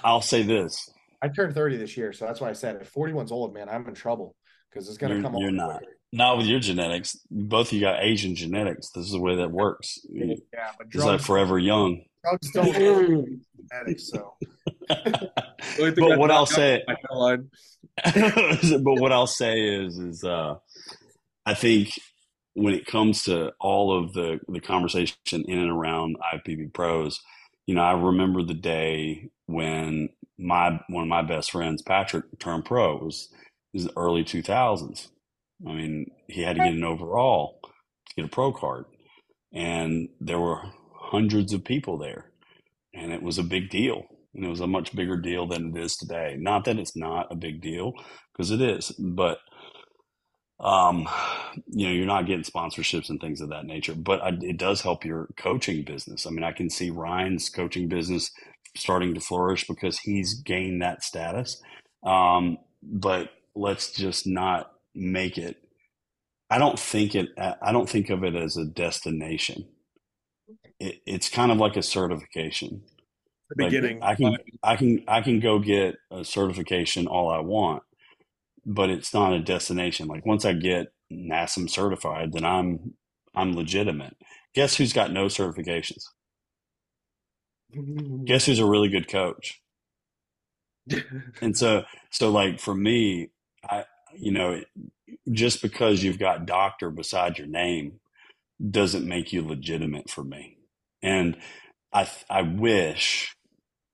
I'll say this. I turned 30 this year, so that's why I said if 41's old, man, I'm in trouble because it's going to come. You're not. Not with your genetics. Both of you got Asian genetics. This is the way that works. Yeah, but it's like forever young. Drugs don't genetics, so. But what I'll say, but what I'll say is, is uh, I think when it comes to all of the the conversation in and around IFBB pros, you know, I remember the day when my one of my best friends, Patrick, turned pro. It was, it was the early two thousands. I mean, he had to get an overall to get a pro card, and there were hundreds of people there, and it was a big deal. And it was a much bigger deal than it is today. Not that it's not a big deal, because it is, but um, you know, you're not getting sponsorships and things of that nature, but I, it does help your coaching business. I mean, I can see Ryan's coaching business starting to flourish because he's gained that status. Um, but let's just not make it. I don't think it. I don't think of it as a destination. It, it's kind of like a certification. The beginning. Like I can, I can, I can go get a certification all I want, but it's not a destination. Like once I get NASM certified, then I'm I'm legitimate. Guess who's got no certifications? Guess who's a really good coach? and so so like for me, I you know, just because you've got doctor beside your name doesn't make you legitimate for me. And I I wish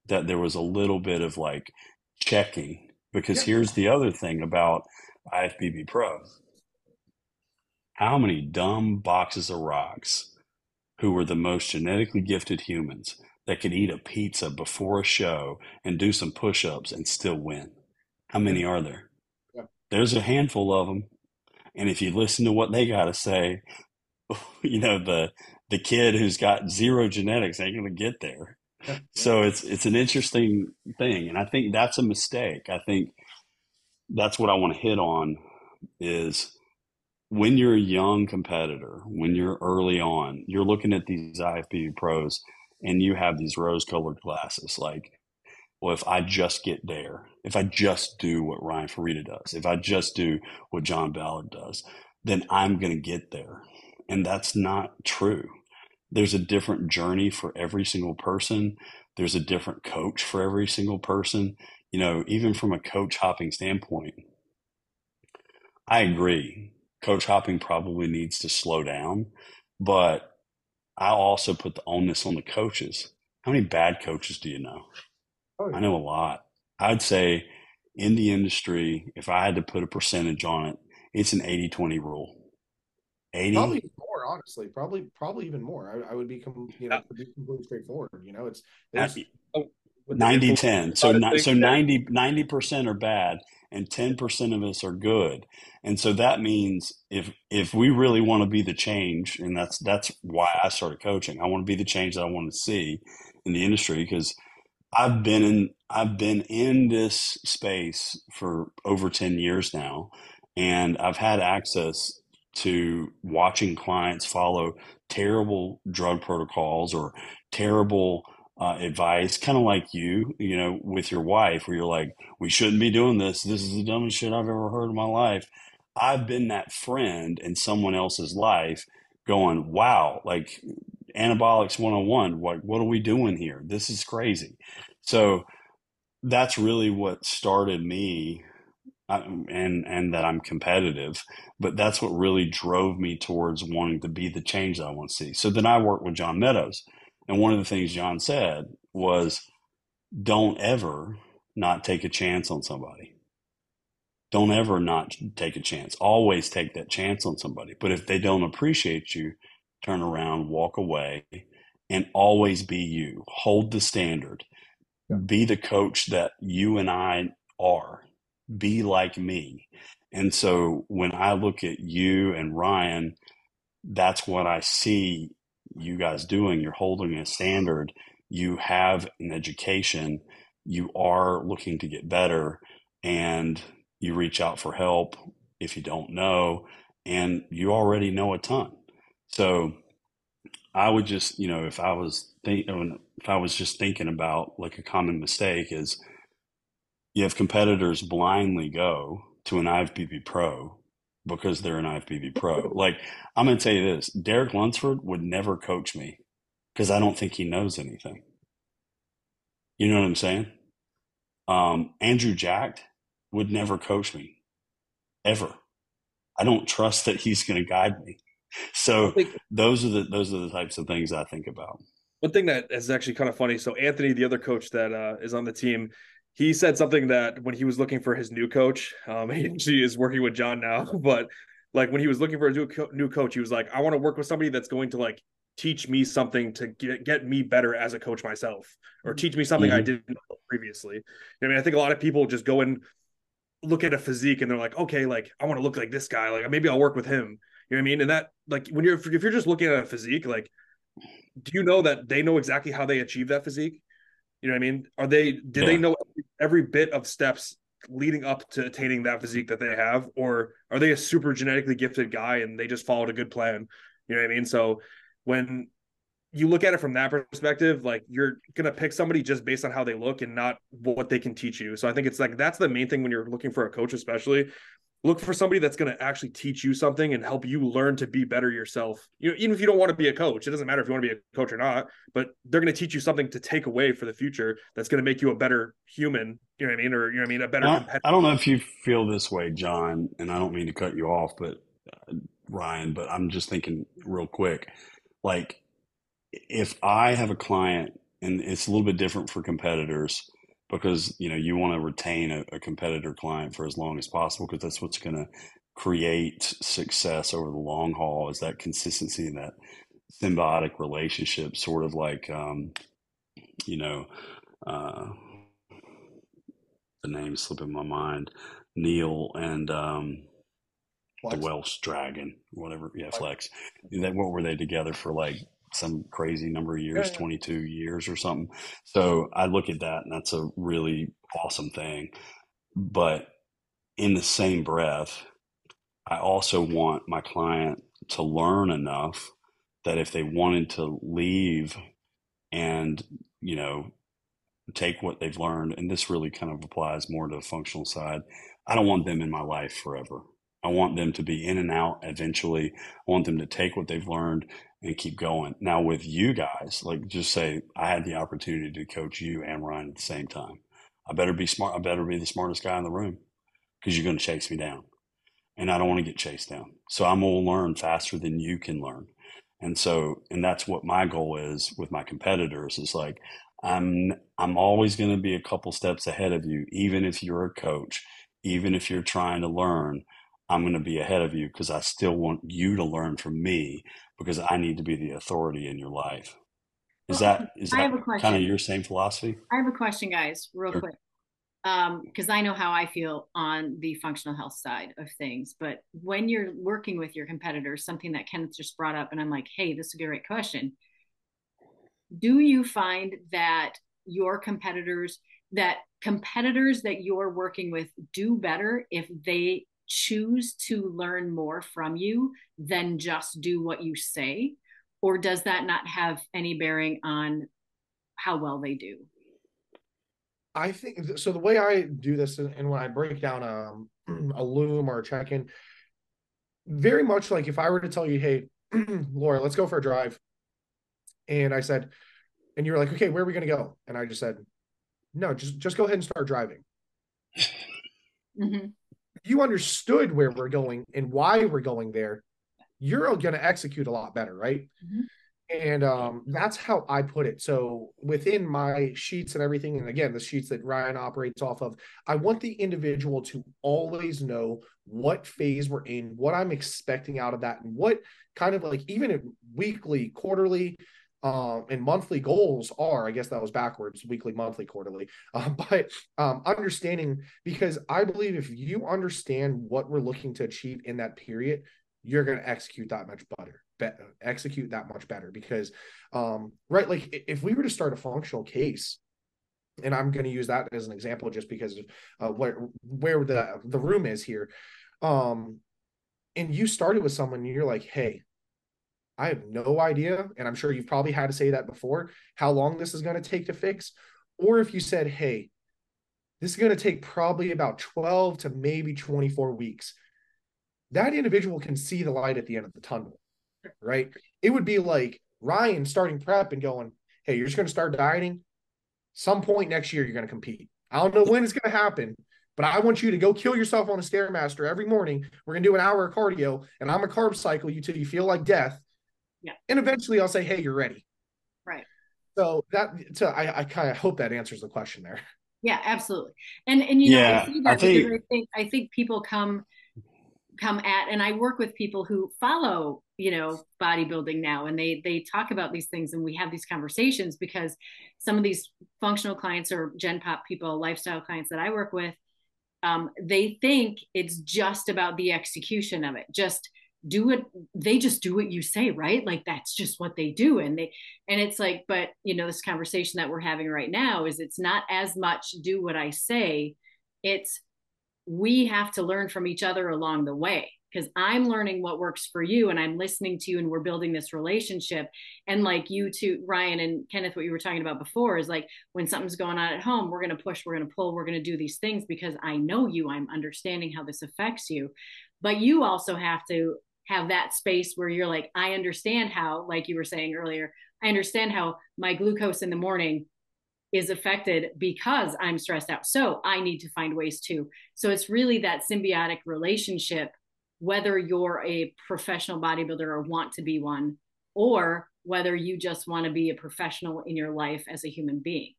that there was a little bit of like checking because yeah. here's the other thing about IFBB Pro. How many dumb boxes of rocks who were the most genetically gifted humans that could eat a pizza before a show and do some push ups and still win? How many are there? Yeah. There's a handful of them. And if you listen to what they got to say, you know, the, the kid who's got zero genetics ain't going to get there. So it's it's an interesting thing, and I think that's a mistake. I think that's what I want to hit on is when you're a young competitor, when you're early on, you're looking at these IFBB pros and you have these rose colored glasses. Like, well, if I just get there, if I just do what Ryan Fiorita does, if I just do what Jon Ballard does, then I'm going to get there. And that's not true there's a different journey for every single person. There's a different coach for every single person. You know, even from a coach hopping standpoint, I agree. coach hopping probably needs to slow down, but I also put the onus on the coaches. How many bad coaches do you know? Oh, yeah. I know a lot. I'd say in the industry, if I had to put a percentage on it, it's an 80 20 rule. 80 probably more honestly probably probably even more. I, I would be com- you know be completely straightforward you know it's, it's 90 10 so not, so 90 percent are bad and 10% of us are good. And so that means if if we really want to be the change and that's that's why i started coaching i want to be the change that i want to see in the industry because i've been in i've been in this space for over 10 years now and i've had access to watching clients follow terrible drug protocols or terrible uh, advice, kind of like you, you know, with your wife, where you're like, we shouldn't be doing this. This is the dumbest shit I've ever heard in my life. I've been that friend in someone else's life going, wow, like anabolics 101, what, what are we doing here? This is crazy. So that's really what started me and and that I'm competitive. But that's what really drove me towards wanting to be the change that I want to see. So then I worked with John Meadows, and one of the things John said was, "Don't ever not take a chance on somebody. Don't ever not take a chance. Always take that chance on somebody. But if they don't appreciate you, turn around, walk away, and always be you. Hold the standard." Be the coach that you and I are be like me. And so when I look at you and Ryan, that's what I see you guys doing. You're holding a standard. You have an education. You are looking to get better and you reach out for help if you don't know and you already know a ton. So I would just, you know, if I was thinking, if I was just thinking about like a common mistake is you have competitors blindly go to an IFBB pro because they're an IFBB pro. Like, I'm going to tell you this Derek Lunsford would never coach me because I don't think he knows anything. You know what I'm saying? Um, Andrew Jacked would never coach me ever. I don't trust that he's going to guide me. So those are the those are the types of things I think about. One thing that is actually kind of funny. So Anthony, the other coach that uh, is on the team, he said something that when he was looking for his new coach, um, he actually is working with Jon now, but like when he was looking for a new, co- new coach, he was like, I want to work with somebody that's going to like teach me something to get, get me better as a coach myself or teach me something mm-hmm. I didn't know previously. I mean, I think a lot of people just go and look at a physique and they're like, okay, like I want to look like this guy. Like maybe I'll work with him. You know what I mean? And that like when you're, if you're just looking at a physique, like, do you know that they know exactly how they achieve that physique? You know what I mean? Are they did yeah. they know every bit of steps leading up to attaining that physique that they have, or are they a super genetically gifted guy and they just followed a good plan? You know what I mean? So when you look at it from that perspective, like you're gonna pick somebody just based on how they look and not what they can teach you. So I think it's like that's the main thing when you're looking for a coach, especially look for somebody that's going to actually teach you something and help you learn to be better yourself. You know, even if you don't want to be a coach, it doesn't matter if you want to be a coach or not, but they're going to teach you something to take away for the future that's going to make you a better human. You know what I mean? Or, you know what I mean? A better I, I don't know if you feel this way, Jon, and I don't mean to cut you off, but uh, Ryan, but I'm just thinking real quick. Like, if I have a client, and it's a little bit different for competitors, because you know you want to retain a, a competitor client for as long as possible because that's what's going to create success over the long haul is that consistency and that symbiotic relationship sort of like um, you know uh, the name slipping my mind neil and um, the welsh dragon whatever yeah flex. That what were they together for like some crazy number of years, yeah. 22 years or something. So I look at that and that's a really awesome thing. But in the same breath, I also want my client to learn enough that if they wanted to leave and, you know, take what they've learned, and this really kind of applies more to the functional side, I don't want them in my life forever. I want them to be in and out eventually. I want them to take what they've learned and keep going. Now with you guys, like just say I had the opportunity to coach you and Ryan at the same time. I better be smart. I better be the smartest guy in the room because you're going to chase me down. and I don't want to get chased down. So I'm going to learn faster than you can learn. And so, and that's what my goal is with my competitors is like, I'm, I'm always going to be a couple steps ahead of you, even if you're a coach, even if you're trying to learn, I'm going to be ahead of you because I still want you to learn from me because I need to be the authority in your life. Is well, that is that kind of your same philosophy? I have a question, guys, real sure. quick because um, I know how I feel on the functional health side of things. But when you're working with your competitors, something that Kenneth just brought up, and I'm like, hey, this is a great question. Do you find that your competitors, that competitors that you're working with do better if they choose to learn more from you than just do what you say? Or does that not have any bearing on how well they do? I think so. The way I do this, and when I break down um, a loom or a check in, very much like if I were to tell you, "Hey, Laura, let's go for a drive," and I said, and you were like, "Okay, where are we going to go?" And I just said, "No, just just go ahead and start driving." Mm-hmm. You understood where we're going and why we're going there. You're going to execute a lot better, right? Mm-hmm and um, that's how I put it. So within my sheets and everything, and again, the sheets that Ryan operates off of, I want the individual to always know what phase we're in, what I'm expecting out of that, and what kind of like even weekly, quarterly, um, and monthly goals are. I guess that was backwards, weekly, monthly, quarterly. Uh, but um, understanding because I believe if you understand what we're looking to achieve in that period, you're going to execute that much better be- execute that much better because um, right like if we were to start a functional case and i'm going to use that as an example just because of uh, where where the the room is here um and you started with someone and you're like hey i have no idea and i'm sure you've probably had to say that before how long this is going to take to fix or if you said hey this is going to take probably about 12 to maybe 24 weeks that individual can see the light at the end of the tunnel right? It would be like Ryan starting prep and going, Hey, you're just going to start dieting. Some point next year, you're going to compete. I don't know when it's going to happen, but I want you to go kill yourself on a Stairmaster every morning. We're going to do an hour of cardio, and I'm a carb cycle you till you feel like death. Yeah. And eventually I'll say, Hey, you're ready. Right. So that, so I, I kind of hope that answers the question there. Yeah, absolutely. And, and, you know, yeah, I, I think, I think, I think people come, come at and i work with people who follow you know bodybuilding now and they they talk about these things and we have these conversations because some of these functional clients or gen pop people lifestyle clients that i work with um, they think it's just about the execution of it just do it they just do what you say right like that's just what they do and they and it's like but you know this conversation that we're having right now is it's not as much do what i say it's we have to learn from each other along the way because I'm learning what works for you and I'm listening to you and we're building this relationship. And like you two, Ryan and Kenneth, what you were talking about before is like when something's going on at home, we're going to push, we're going to pull, we're going to do these things because I know you, I'm understanding how this affects you. But you also have to have that space where you're like, I understand how, like you were saying earlier, I understand how my glucose in the morning is affected because I'm stressed out. So I need to find ways to. So it's really that symbiotic relationship, whether you're a professional bodybuilder or want to be one, or whether you just want to be a professional in your life as a human being.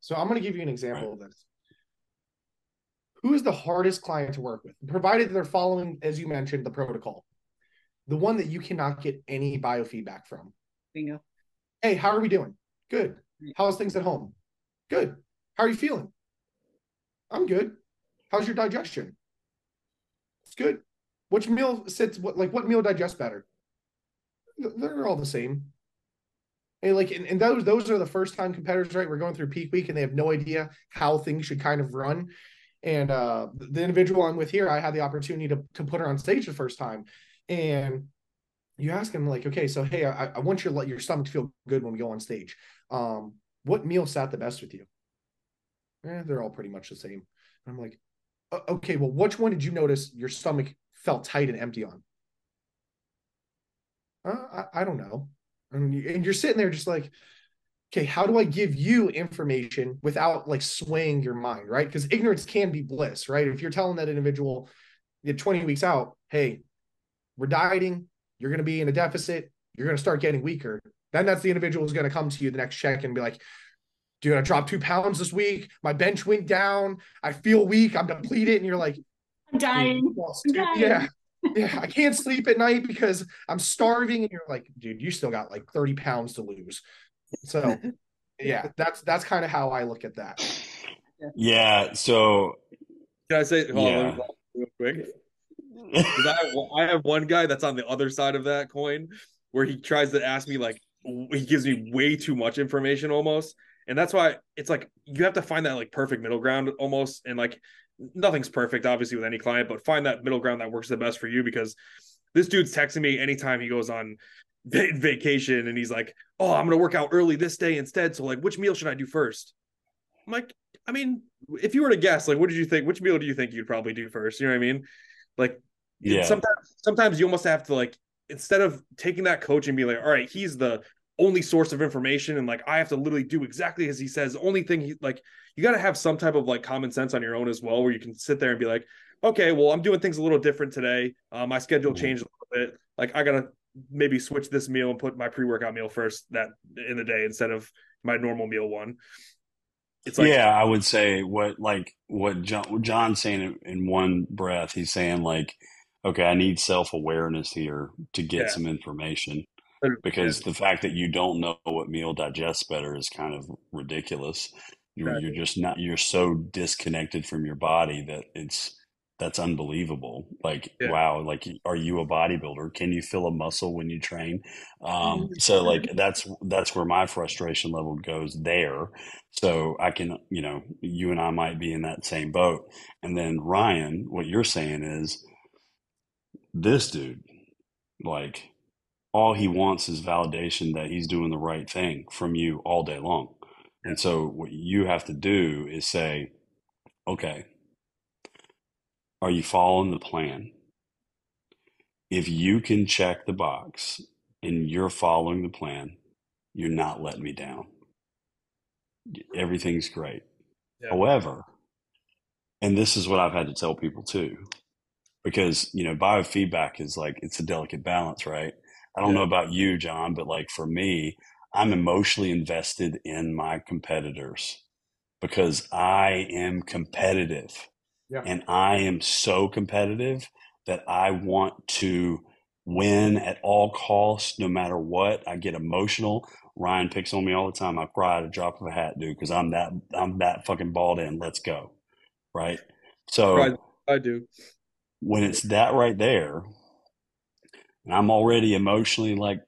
So I'm going to give you an example of this. Who is the hardest client to work with, provided they're following, as you mentioned, the protocol? The one that you cannot get any biofeedback from. Bingo. Hey, how are we doing? Good. How's things at home? Good. How are you feeling? I'm good. How's your digestion? It's good. Which meal sits what like what meal digests better? They're all the same. And like and, and those those are the first time competitors, right? We're going through peak week and they have no idea how things should kind of run. And uh the individual I'm with here, I had the opportunity to to put her on stage the first time. And you ask him like, okay, so hey, I, I want your your stomach to feel good when we go on stage. Um, what meal sat the best with you? Eh, they're all pretty much the same. And I'm like, okay, well, which one did you notice your stomach felt tight and empty on? Uh, I, I, don't know. And, you, and you're sitting there just like, okay, how do I give you information without like swaying your mind, right? Because ignorance can be bliss, right? If you're telling that individual, get 20 weeks out, hey, we're dieting, you're going to be in a deficit, you're going to start getting weaker. Then that's the individual who's going to come to you the next check and be like, dude, I dropped two pounds this week. My bench went down. I feel weak. I'm depleted. And you're like, I'm dying. I'm dying. Yeah. Yeah. I can't sleep at night because I'm starving. And you're like, dude, you still got like 30 pounds to lose. So yeah, that's that's kind of how I look at that. Yeah. So can I say yeah. real quick? I I have one guy that's on the other side of that coin where he tries to ask me like he gives me way too much information almost. And that's why it's like you have to find that like perfect middle ground almost. And like nothing's perfect obviously with any client but find that middle ground that works the best for you because this dude's texting me anytime he goes on vacation and he's like oh i'm gonna work out early this day instead. So like which meal should i do first? I'm like i mean if you were to guess like what did you think which meal do you think you'd probably do first? You know what i mean? Like yeah sometimes sometimes you almost have to like instead of taking that coach and be like all right he's the only source of information and like I have to literally do exactly as he says. The only thing he like you got to have some type of like common sense on your own as well, where you can sit there and be like, okay, well I'm doing things a little different today. Uh, my schedule mm-hmm. changed a little bit. Like I gotta maybe switch this meal and put my pre workout meal first that in the day instead of my normal meal one. It's like, yeah, I would say what like what Jon Jon's saying in, in one breath. He's saying like, okay, I need self awareness here to get yeah. some information because the fact that you don't know what meal digests better is kind of ridiculous. You're, you're just not. You're so disconnected from your body that it's that's unbelievable. Like yeah. wow, like are you a bodybuilder? Can you feel a muscle when you train? Um, mm-hmm. so like that's that's where my frustration level goes there. So I can you know you and I might be in that same boat. And then Ryan, what you're saying is this dude, like all he wants is validation that he's doing the right thing from you all day long. And so what you have to do is say, okay, are you following the plan? If you can check the box and you're following the plan, you're not letting me down. Everything's great. Yeah. However, and this is what I've had to tell people too, because, you know, biofeedback is like, it's a delicate balance, right? I don't yeah. know about you, Jon, but like for me, I'm emotionally invested in my competitors because I am competitive. Yeah. And I am so competitive that I want to win at all costs, no matter what. I get emotional. Ryan picks on me all the time. I cry at a drop of a hat, dude, because I'm that I'm that fucking balled in. Let's go. Right. So I, I do. When it's that right there, and I'm already emotionally like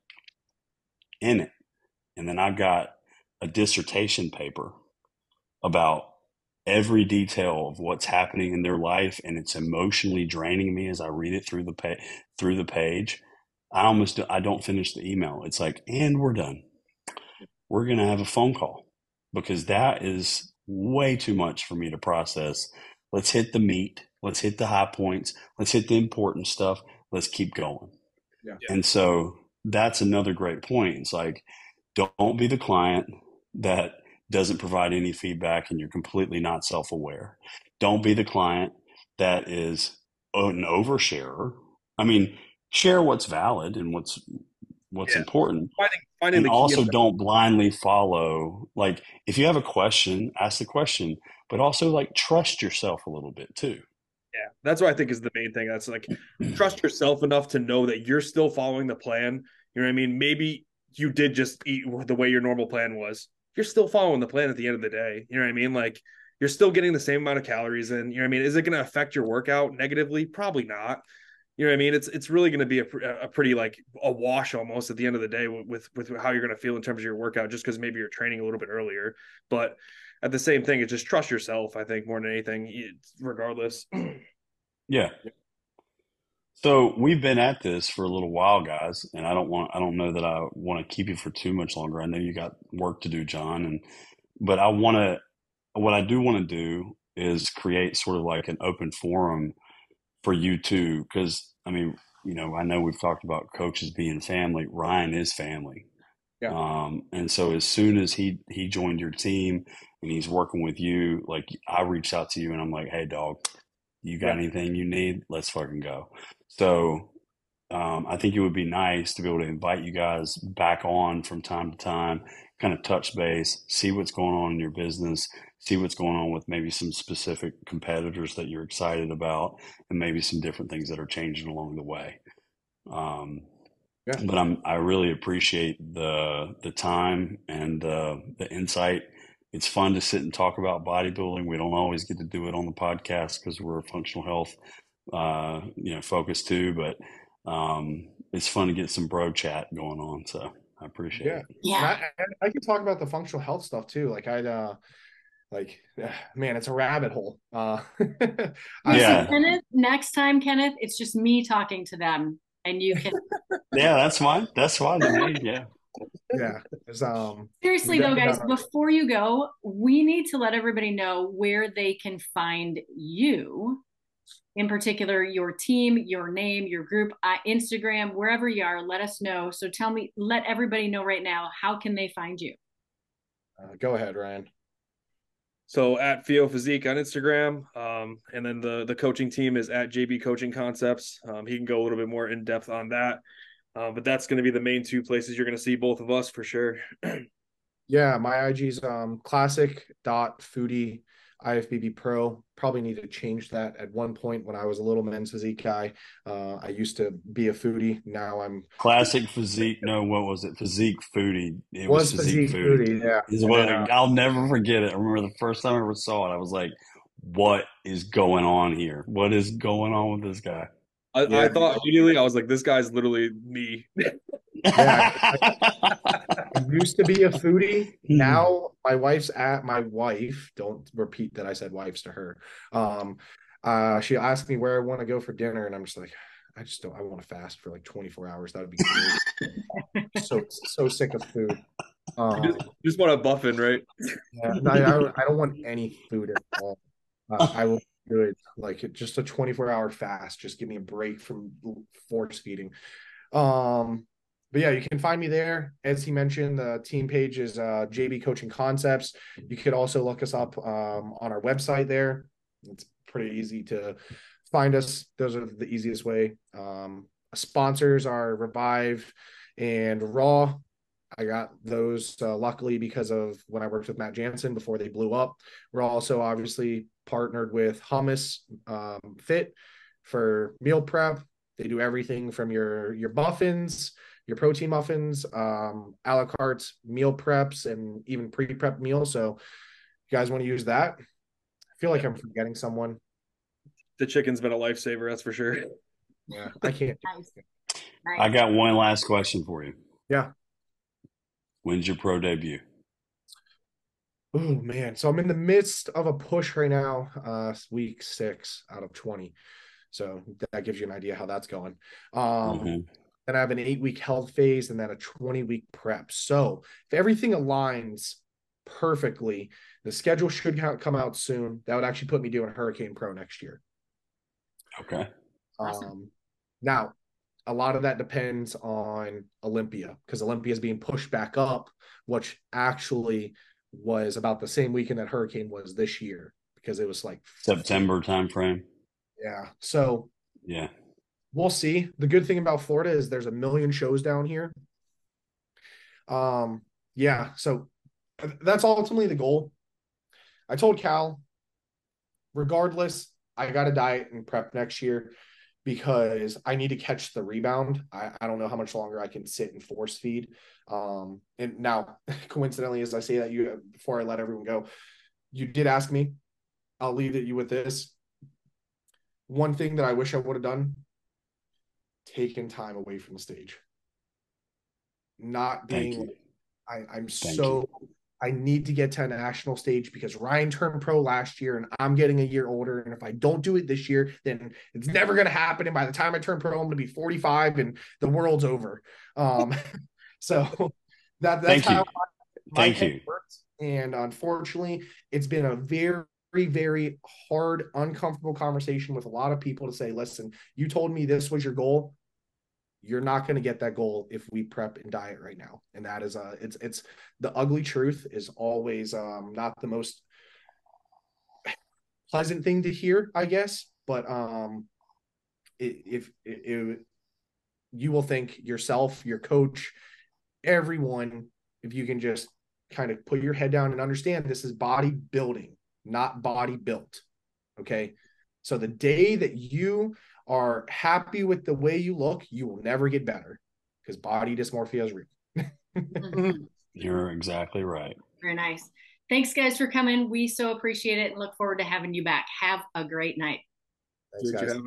in it. And then I've got a dissertation paper about every detail of what's happening in their life and it's emotionally draining me as I read it through the pa- through the page. I almost I don't finish the email. It's like, and we're done. We're gonna have a phone call because that is way too much for me to process. Let's hit the meat. Let's hit the high points. Let's hit the important stuff. Let's keep going. Yeah. And so that's another great point. It's like, don't be the client that doesn't provide any feedback and you're completely not self aware. Don't be the client that is an oversharer. I mean, share what's valid and what's what's yeah. important. Finding, finding and also don't blindly follow. Like if you have a question, ask the question, but also like trust yourself a little bit too. Yeah, that's what I think is the main thing. That's like trust yourself enough to know that you're still following the plan. You know what I mean? Maybe you did just eat the way your normal plan was. You're still following the plan at the end of the day. You know what I mean? Like you're still getting the same amount of calories in. You know what I mean? Is it going to affect your workout negatively? Probably not. You know what I mean? It's it's really going to be a, a pretty like a wash almost at the end of the day with with how you're going to feel in terms of your workout, just because maybe you're training a little bit earlier. But at the same thing, it's just trust yourself. I think more than anything, regardless. yeah. So we've been at this for a little while, guys, and I don't want I don't know that I want to keep you for too much longer. I know you got work to do, Jon, and but I want to what I do want to do is create sort of like an open forum for you too, because I mean, you know, I know we've talked about coaches being family. Ryan is family. Yeah. Um, and so as soon as he he joined your team and he's working with you, like I reached out to you and I'm like, hey dog, You got yeah. anything you need? Let's fucking go. So um, I think it would be nice to be able to invite you guys back on from time to time, kind of touch base, see what's going on in your business, see what's going on with maybe some specific competitors that you're excited about, and maybe some different things that are changing along the way. Um, yeah. But I'm I really appreciate the the time and uh, the insight. It's fun to sit and talk about bodybuilding. We don't always get to do it on the podcast because we're a functional health uh, you know focus too, but um, it's fun to get some bro chat going on. So I appreciate yeah. it. Yeah, I, I, can talk about the functional health stuff too. Like I'd uh, like man, it's a rabbit hole. Uh, yeah. Kenneth, next time, Kenneth, it's just me talking to them, and you can. yeah, that's fine. That's fine. Yeah. Yeah. Um, Seriously though, guys, before you go, we need to let everybody know where they can find you in particular your team, your name, your group, uh, Instagram, wherever you are, let us know. So tell me, let everybody know right now, how can they find you? Uh, go ahead, Ryan. So at Fio Physique on Instagram, um, and then the the coaching team is at JB Coaching Concepts. Um, he can go a little bit more in depth on that, uh, but that's going to be the main two places you're going to see both of us for sure. yeah, my IG's um, classic dot foodie IFBB Pro. Probably need to change that at one point when I was a little men's physique guy. Uh, I used to be a foodie. Now I'm classic physique. No, what was it? Physique foodie. It was, was physique, physique foodie. foodie. Yeah. Is what yeah. I'll never forget it. I remember the first time I ever saw it. I was like, "What is going on here? What is going on with this guy?" I, yeah. I thought immediately. I was like, "This guy's literally me." yeah, I, I, used to be a foodie. Hmm. Now my wife's at my wife. Don't repeat that I said wives to her. Um, uh, she asked me where I want to go for dinner, and I'm just like, I just don't. I want to fast for like 24 hours. That would be great. so so sick of food. Um, you just, you just want a buffin, right? Yeah, I, I, I, don't want any food at all. Uh, I will it like just a 24 hour fast. Just give me a break from force feeding. Um, but yeah, you can find me there. As he mentioned, the team page is uh, JB Coaching Concepts. You could also look us up um, on our website there. It's pretty easy to find us. Those are the easiest way. Um, sponsors are Revive and Raw. I got those uh, luckily because of when I worked with Matt Jansen before they blew up. We're also obviously partnered with Hummus um, Fit for meal prep. They do everything from your your muffins your protein muffins, um, a la carte meal preps, and even pre prep meals. So, you guys want to use that? I feel like I'm forgetting someone. The chicken's been a lifesaver, that's for sure. Yeah, I can't. nice. I got one last question for you. Yeah. When's your pro debut? Oh man, so I'm in the midst of a push right now. Uh, week six out of twenty, so that gives you an idea how that's going. Um, mm-hmm. Then I have an eight week health phase and then a 20 week prep. So if everything aligns perfectly, the schedule should come out soon. That would actually put me doing Hurricane Pro next year. Okay. Um, now, a lot of that depends on Olympia because Olympia is being pushed back up, which actually was about the same weekend that Hurricane was this year because it was like September timeframe. Yeah. So yeah, we'll see. The good thing about Florida is there's a million shows down here. Um, yeah, so that's ultimately the goal. I told Cal, regardless, I got to diet and prep next year because I need to catch the rebound. I, I don't know how much longer I can sit and force feed. Um, and now, coincidentally, as I say that, you before I let everyone go, you did ask me. I'll leave it you with this. One thing that I wish I would have done taken time away from the stage. Not being, I, I'm Thank so, you. I need to get to a national stage because Ryan turned pro last year and I'm getting a year older. And if I don't do it this year, then it's never going to happen. And by the time I turn pro, I'm going to be 45 and the world's over. Um, so that, that's Thank how you. my Thank you. Works. And unfortunately, it's been a very, very hard, uncomfortable conversation with a lot of people to say, listen, you told me this was your goal you're not going to get that goal if we prep and diet right now and that is uh it's it's the ugly truth is always um not the most pleasant thing to hear i guess but um, if it, you will think yourself, your coach, everyone, if you can just kind of put your head down and understand this is body building, not body built. Okay. So the day that you are happy with the way you look, you will never get better because body dysmorphia is real. mm-hmm. You're exactly right. Very nice. Thanks, guys, for coming. We so appreciate it and look forward to having you back. Have a great night. Thanks, guys.